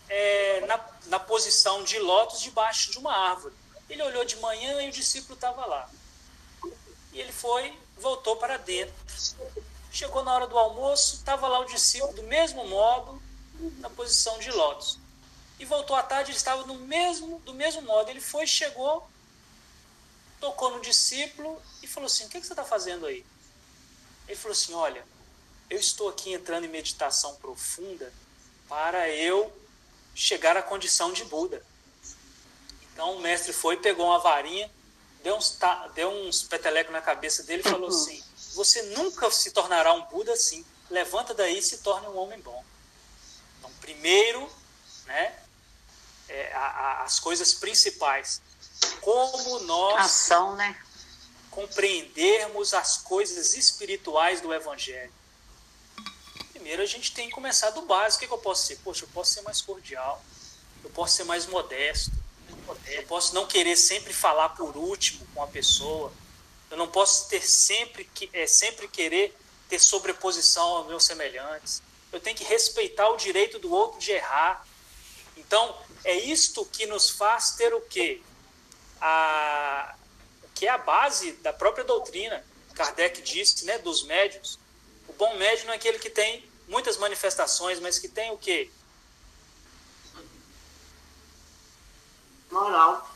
é, na, na posição de lótus debaixo de uma árvore. Ele olhou de manhã e o discípulo estava lá. E ele foi, voltou para dentro. Chegou na hora do almoço, estava lá o discípulo do mesmo modo, na posição de lótus. E voltou à tarde, ele estava no mesmo, do mesmo modo. Ele foi, chegou, tocou no discípulo e falou assim: O que, que você está fazendo aí? Ele falou assim: Olha, eu estou aqui entrando em meditação profunda para eu chegar à condição de Buda. Então o mestre foi, pegou uma varinha, deu uns, deu uns petelecos na cabeça dele e falou assim: Você nunca se tornará um Buda assim. Levanta daí e se torne um homem bom. Então, primeiro, né, é, a, a, as coisas principais. Como nós Ação, né? compreendermos as coisas espirituais do Evangelho primeiro a gente tem que começar do básico. O que, eu posso ser? Poxa, eu posso ser mais cordial, eu posso ser mais modesto, Eu posso não querer sempre falar por último com a pessoa. Eu não posso ter sempre, é, sempre querer ter sobreposição aos meus semelhantes. Eu tenho que respeitar o direito do outro de errar. Então, é isto que nos faz ter o quê? A, que é a base da própria doutrina. Kardec disse, né, dos médios. O bom médium não é aquele que tem muitas manifestações, mas que tem o quê? Moral.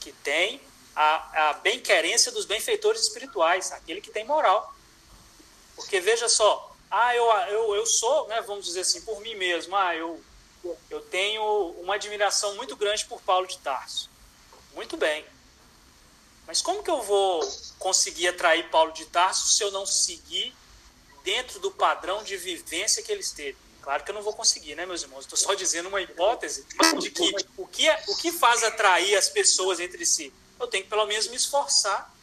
Que tem a, a bem-querência dos benfeitores espirituais, aquele que tem moral. Porque veja só, ah, eu, eu, eu sou, né, vamos dizer assim, por mim mesmo, ah, eu, eu tenho uma admiração muito grande por Paulo de Tarso. Muito bem. Mas como que eu vou conseguir atrair Paulo de Tarso se eu não seguir dentro do padrão de vivência que ele esteve? Claro que eu não vou conseguir, né, meus irmãos? Estou só dizendo uma hipótese de que o que, é, o que faz atrair as pessoas entre si? Eu tenho que pelo menos me esforçar.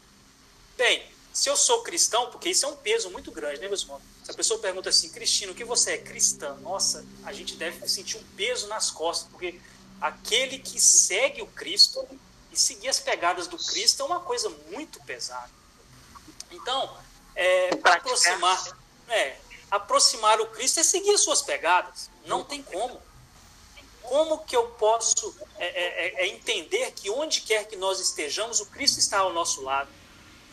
Bem, se eu sou cristão, porque isso é um peso muito grande, né, meus irmãos? Se a pessoa pergunta assim, Cristino, o que você é cristã? Nossa, a gente deve sentir um peso nas costas, porque aquele que segue o Cristo e seguir as pegadas do Cristo é uma coisa muito pesada. Então, é, aproximar, é, aproximar o Cristo é seguir as suas pegadas. Não tem como. Como que eu posso é, é, é, é entender que onde quer que nós estejamos, o Cristo está ao nosso lado?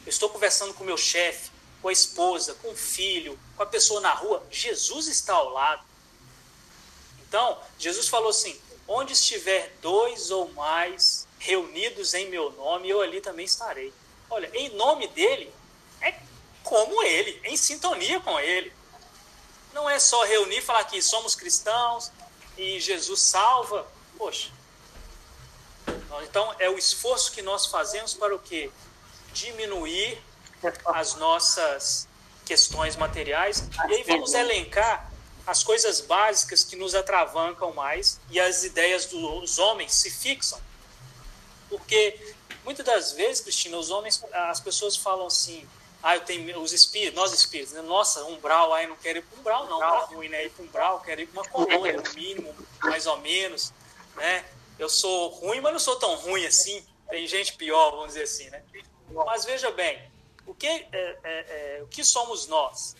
Eu estou conversando com meu chefe, com a esposa, com o filho, com a pessoa na rua. Jesus está ao lado. Então, Jesus falou assim: onde estiver dois ou mais reunidos em meu nome, eu ali também estarei. Olha, em nome dele, é como ele, em sintonia com ele. Não é só reunir e falar que somos cristãos e Jesus salva. Poxa. Então, é o esforço que nós fazemos para o quê? Diminuir as nossas questões materiais. E aí vamos elencar as coisas básicas que nos atravancam mais e as ideias dos homens se fixam. Porque muitas das vezes, Cristina, os homens, as pessoas falam assim: ah, eu tenho os espíritos, nós espíritos, né? nossa, umbral, aí não quero ir para umbral, não, tá ruim, né? Ir para umbral, quero ir para uma colônia, no mínimo, mais ou menos, né? Eu sou ruim, mas não sou tão ruim assim. Tem gente pior, vamos dizer assim, né? Mas veja bem, o que, é, é, é, o que somos nós?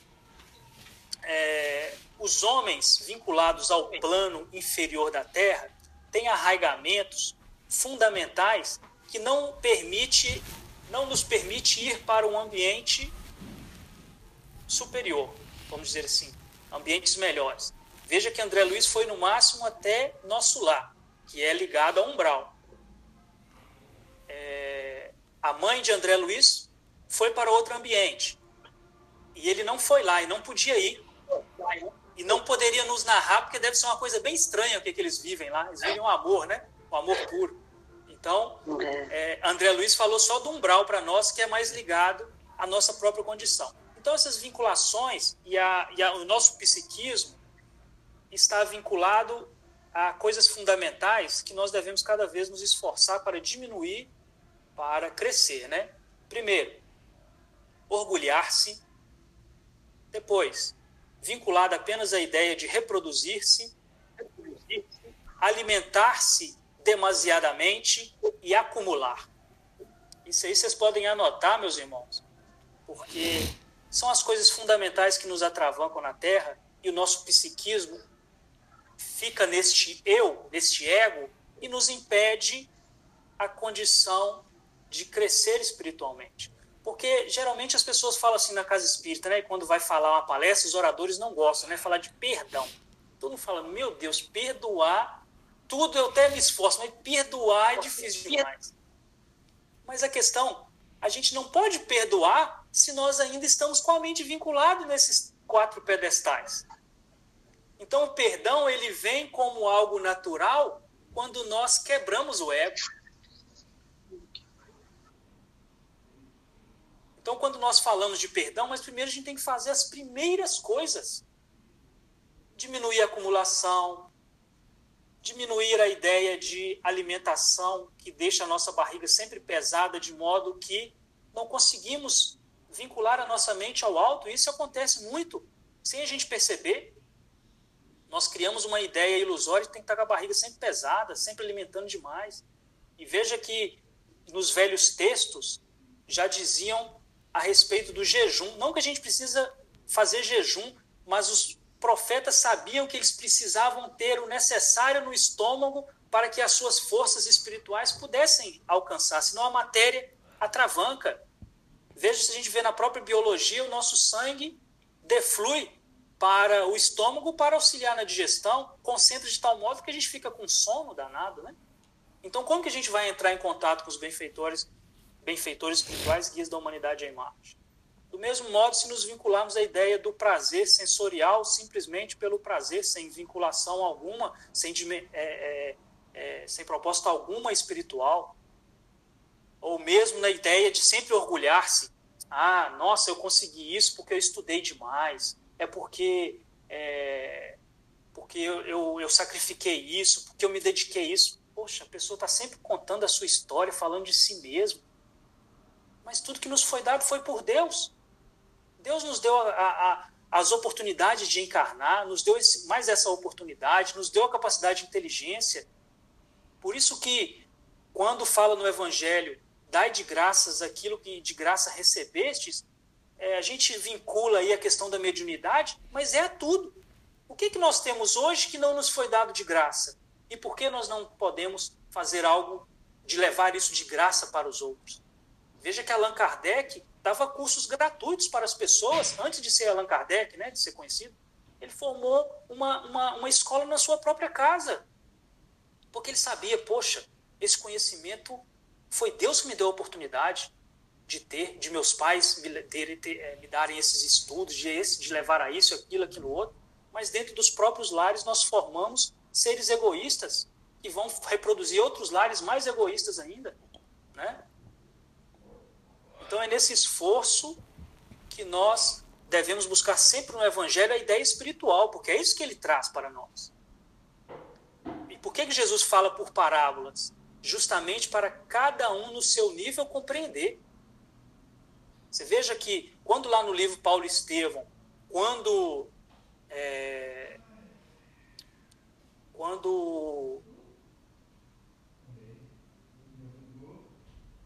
É, os homens vinculados ao plano inferior da Terra têm arraigamentos fundamentais que não permite, não nos permite ir para um ambiente superior, vamos dizer assim, ambientes melhores. Veja que André Luiz foi no máximo até nosso lar, que é ligado a umbral. É, a mãe de André Luiz foi para outro ambiente. E ele não foi lá e não podia ir. E não poderia nos narrar, porque deve ser uma coisa bem estranha o que, que eles vivem lá. Eles vivem um amor, né? Um amor puro. Então, é, André Luiz falou só do umbral para nós, que é mais ligado à nossa própria condição. Então, essas vinculações e, a, e a, o nosso psiquismo está vinculado a coisas fundamentais que nós devemos cada vez nos esforçar para diminuir, para crescer, né? Primeiro, orgulhar-se. Depois, vinculado apenas à ideia de reproduzir-se, alimentar-se demasiadamente e acumular. Isso aí vocês podem anotar, meus irmãos, porque são as coisas fundamentais que nos atravancam na Terra e o nosso psiquismo fica neste eu, neste ego, e nos impede a condição de crescer espiritualmente. Porque geralmente as pessoas falam assim na casa espírita, né? Quando vai falar uma palestra, os oradores não gostam, né? Falar de perdão. Todo mundo fala, meu Deus, perdoar, tudo eu até me esforço, mas perdoar é difícil demais. Mas a questão, a gente não pode perdoar se nós ainda estamos com a mente vinculada nesses quatro pedestais. Então o perdão ele vem como algo natural quando nós quebramos o ego. Então quando nós falamos de perdão, mas primeiro a gente tem que fazer as primeiras coisas. Diminuir a acumulação, diminuir a ideia de alimentação que deixa a nossa barriga sempre pesada de modo que não conseguimos vincular a nossa mente ao alto. Isso acontece muito sem a gente perceber. Nós criamos uma ideia ilusória de tem que estar com a barriga sempre pesada, sempre alimentando demais. E veja que nos velhos textos já diziam a respeito do jejum. Não que a gente precisa fazer jejum, mas os profetas sabiam que eles precisavam ter o necessário no estômago para que as suas forças espirituais pudessem alcançar, senão a matéria atravanca. Veja se a gente vê na própria biologia, o nosso sangue deflui para o estômago para auxiliar na digestão, concentra de tal modo que a gente fica com sono danado, né? Então, como que a gente vai entrar em contato com os benfeitores, benfeitores espirituais, guias da humanidade à imagem? Do mesmo modo, se nos vincularmos à ideia do prazer sensorial simplesmente pelo prazer, sem vinculação alguma, sem, é, é, é, sem proposta alguma espiritual, ou mesmo na ideia de sempre orgulhar-se. Ah, nossa, eu consegui isso porque eu estudei demais, é porque, é, porque eu, eu, eu sacrifiquei isso, porque eu me dediquei isso. Poxa, a pessoa está sempre contando a sua história, falando de si mesmo. Mas tudo que nos foi dado foi por Deus. Deus nos deu a, a, as oportunidades de encarnar, nos deu esse, mais essa oportunidade, nos deu a capacidade de inteligência. Por isso que, quando fala no Evangelho, dai de graças aquilo que de graça recebestes, é, a gente vincula aí a questão da mediunidade, mas é tudo. O que, que nós temos hoje que não nos foi dado de graça? E por que nós não podemos fazer algo de levar isso de graça para os outros? Veja que Allan Kardec dava cursos gratuitos para as pessoas, antes de ser Allan Kardec, né, de ser conhecido. Ele formou uma, uma, uma escola na sua própria casa. Porque ele sabia, poxa, esse conhecimento foi Deus que me deu a oportunidade de ter, de meus pais me, ter, ter, é, me darem esses estudos, de, esse, de levar a isso, aquilo, aquilo outro. Mas dentro dos próprios lares nós formamos seres egoístas que vão reproduzir outros lares mais egoístas ainda, né? Então é nesse esforço que nós devemos buscar sempre no Evangelho a ideia espiritual, porque é isso que ele traz para nós. E por que, que Jesus fala por parábolas? Justamente para cada um no seu nível compreender. Você veja que quando lá no livro Paulo Estevão, quando é, quando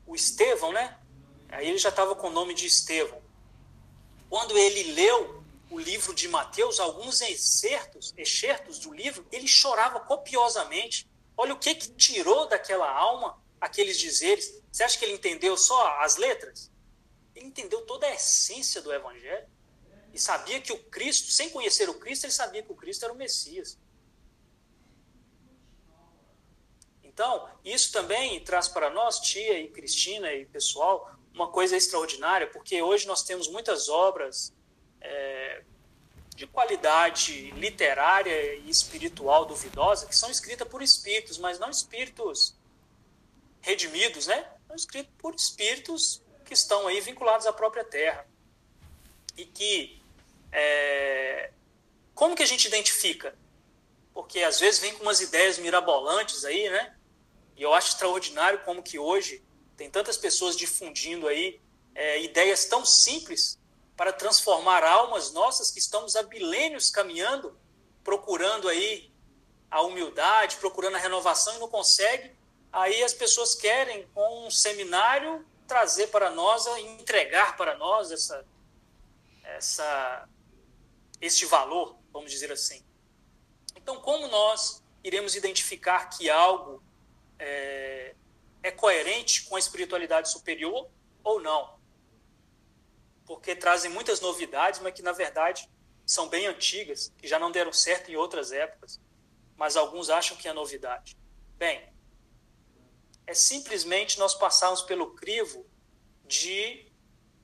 o Estevão, né, Aí ele já estava com o nome de Estevão. Quando ele leu o livro de Mateus, alguns excertos, excertos do livro, ele chorava copiosamente. Olha o que, que tirou daquela alma aqueles dizeres. Você acha que ele entendeu só as letras? Ele entendeu toda a essência do Evangelho. E sabia que o Cristo, sem conhecer o Cristo, ele sabia que o Cristo era o Messias. Então, isso também traz para nós, tia e Cristina e pessoal, uma coisa extraordinária, porque hoje nós temos muitas obras é, de qualidade literária e espiritual duvidosa que são escritas por espíritos, mas não espíritos redimidos, né? São escritos por espíritos que estão aí vinculados à própria terra. E que. É, como que a gente identifica? Porque às vezes vem com umas ideias mirabolantes aí, né? E eu acho extraordinário como que hoje tem tantas pessoas difundindo aí é, ideias tão simples para transformar almas nossas que estamos há milênios caminhando, procurando aí a humildade, procurando a renovação e não consegue. Aí as pessoas querem, com um seminário, trazer para nós, entregar para nós essa, essa, este valor, vamos dizer assim. Então, como nós iremos identificar que algo é, é coerente com a espiritualidade superior ou não. Porque trazem muitas novidades, mas que na verdade são bem antigas, que já não deram certo em outras épocas, mas alguns acham que é novidade. Bem, é simplesmente nós passarmos pelo crivo de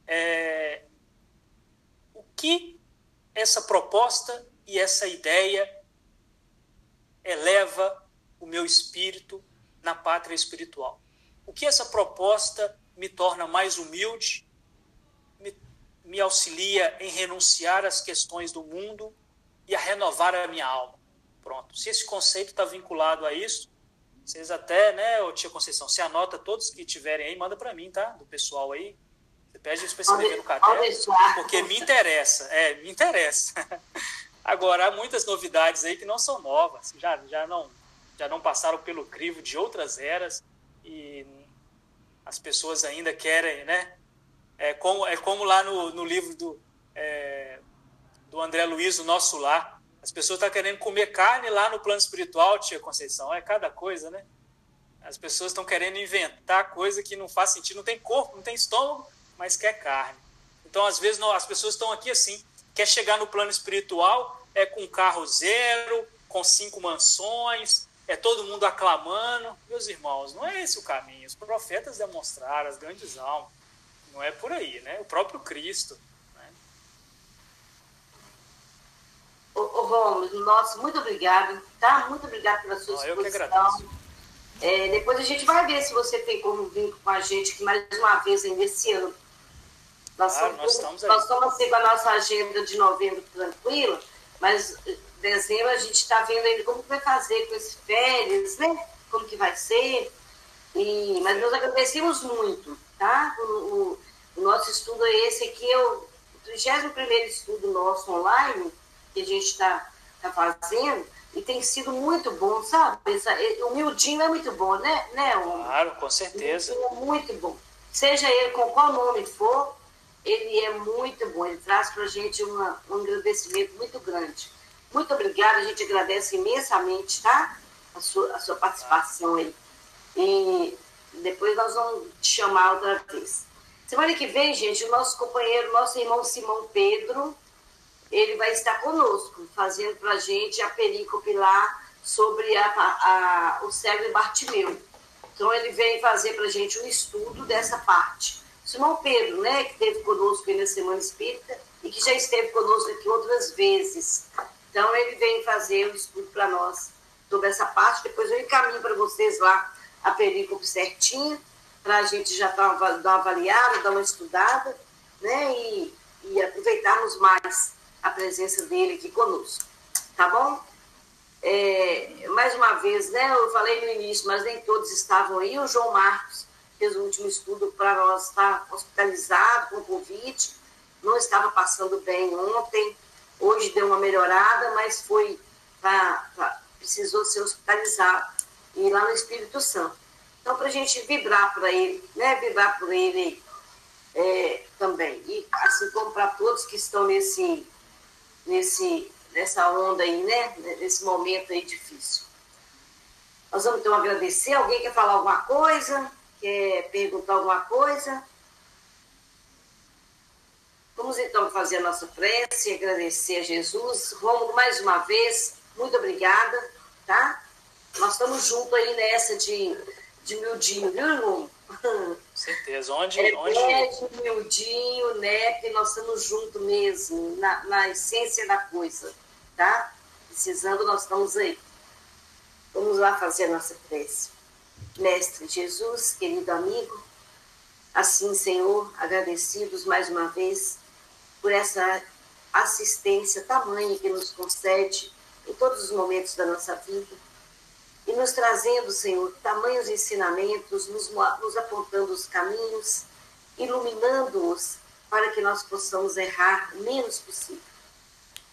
é, o que essa proposta e essa ideia eleva o meu espírito na pátria espiritual. O que essa proposta me torna mais humilde, me, me auxilia em renunciar às questões do mundo e a renovar a minha alma. Pronto. Se esse conceito está vinculado a isso, vocês até, né, ô tia Conceição, se anota todos que tiverem aí, manda para mim, tá? Do pessoal aí. Você pede isso para escrever no caderno, porque me interessa. É, me interessa. Agora, há muitas novidades aí que não são novas, já, já, não, já não passaram pelo crivo de outras eras e as pessoas ainda querem, né? É como, é como lá no, no livro do, é, do André Luiz, O Nosso Lar. As pessoas estão querendo comer carne lá no plano espiritual, tia Conceição. É cada coisa, né? As pessoas estão querendo inventar coisa que não faz sentido. Não tem corpo, não tem estômago, mas quer carne. Então, às vezes, não, as pessoas estão aqui assim. Quer chegar no plano espiritual, é com carro zero, com cinco mansões, é todo mundo aclamando. Meus irmãos, não é esse o caminho. Os profetas demonstraram as grandes almas. Não é por aí, né? O próprio Cristo. Né? Ô, ô Romulo, nossa, muito obrigado, tá? Muito obrigado pela sua exposição. Eu que agradeço. É, depois a gente vai ver se você tem como vir com a gente aqui mais uma vez ainda esse ano. Nós, ah, nós estamos, nós estamos assim com a nossa agenda de novembro tranquila, mas dezembro a gente está vendo ainda como que vai fazer com esses férias, né? Como que vai ser. E, mas nós agradecemos muito, tá? O, o, o nosso estudo é esse aqui, é o 31 estudo nosso online que a gente está tá fazendo e tem sido muito bom, sabe? Essa, o miudinho é muito bom, né, né Claro, com certeza. é muito bom. Seja ele com qual nome for, ele é muito bom. Ele traz para a gente uma, um agradecimento muito grande. Muito obrigada, a gente agradece imensamente, tá? A sua, a sua participação aí. E depois nós vamos te chamar outra vez. Semana que vem, gente, o nosso companheiro, nosso irmão Simão Pedro, ele vai estar conosco, fazendo para a gente a perícope lá sobre a, a, o cego Bartimeu. Então, ele vem fazer para a gente um estudo dessa parte. Simão Pedro, né, que esteve conosco na Semana Espírita e que já esteve conosco aqui outras vezes. Então, ele vem fazer o estudo para nós sobre essa parte. Depois eu encaminho para vocês lá a perícope certinha, para a gente já dar uma, dar uma avaliada, dar uma estudada, né? E, e aproveitarmos mais a presença dele aqui conosco. Tá bom? É, mais uma vez, né? Eu falei no início, mas nem todos estavam aí. O João Marcos fez o último estudo para nós estar hospitalizado com Covid. Não estava passando bem ontem Hoje deu uma melhorada, mas foi pra, pra, precisou ser hospitalizado e lá no Espírito Santo. Então, para a gente vibrar para ele, né? Vibrar por ele é, também. E assim como para todos que estão nesse, nesse, nessa onda aí, né? Nesse momento aí difícil. Nós vamos então agradecer. Alguém quer falar alguma coisa? Quer perguntar alguma coisa? Vamos então fazer a nossa prece, agradecer a Jesus. Rômulo, mais uma vez, muito obrigada, tá? Nós estamos juntos aí nessa de, de miudinho, viu, irmão? Certeza. Onde? É, onde... É de miudinho, né? Que nós estamos juntos mesmo, na, na essência da coisa, tá? Precisando, nós estamos aí. Vamos lá fazer a nossa prece. Mestre Jesus, querido amigo, assim, Senhor, agradecidos mais uma vez por essa assistência tamanha que nos concede em todos os momentos da nossa vida e nos trazendo, Senhor, tamanhos ensinamentos, nos, nos apontando os caminhos, iluminando-os para que nós possamos errar o menos possível.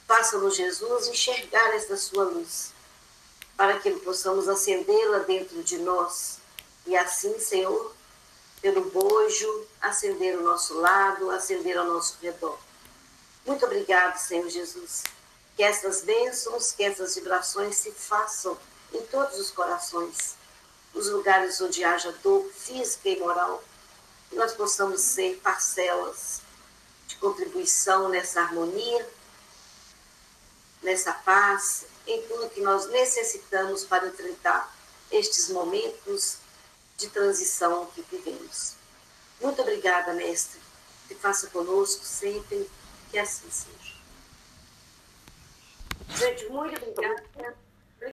Faça-nos, Jesus, enxergar esta sua luz, para que possamos acendê-la dentro de nós e assim, Senhor, pelo bojo, acender o nosso lado, acender ao nosso redor. Muito obrigado, Senhor Jesus. Que essas bênçãos, que essas vibrações se façam em todos os corações, nos lugares onde haja dor física e moral, que nós possamos ser parcelas de contribuição nessa harmonia, nessa paz, em tudo que nós necessitamos para enfrentar estes momentos de transição que vivemos. Muito obrigada, mestre. Que faça conosco sempre que assim seja. Gente, muito obrigada.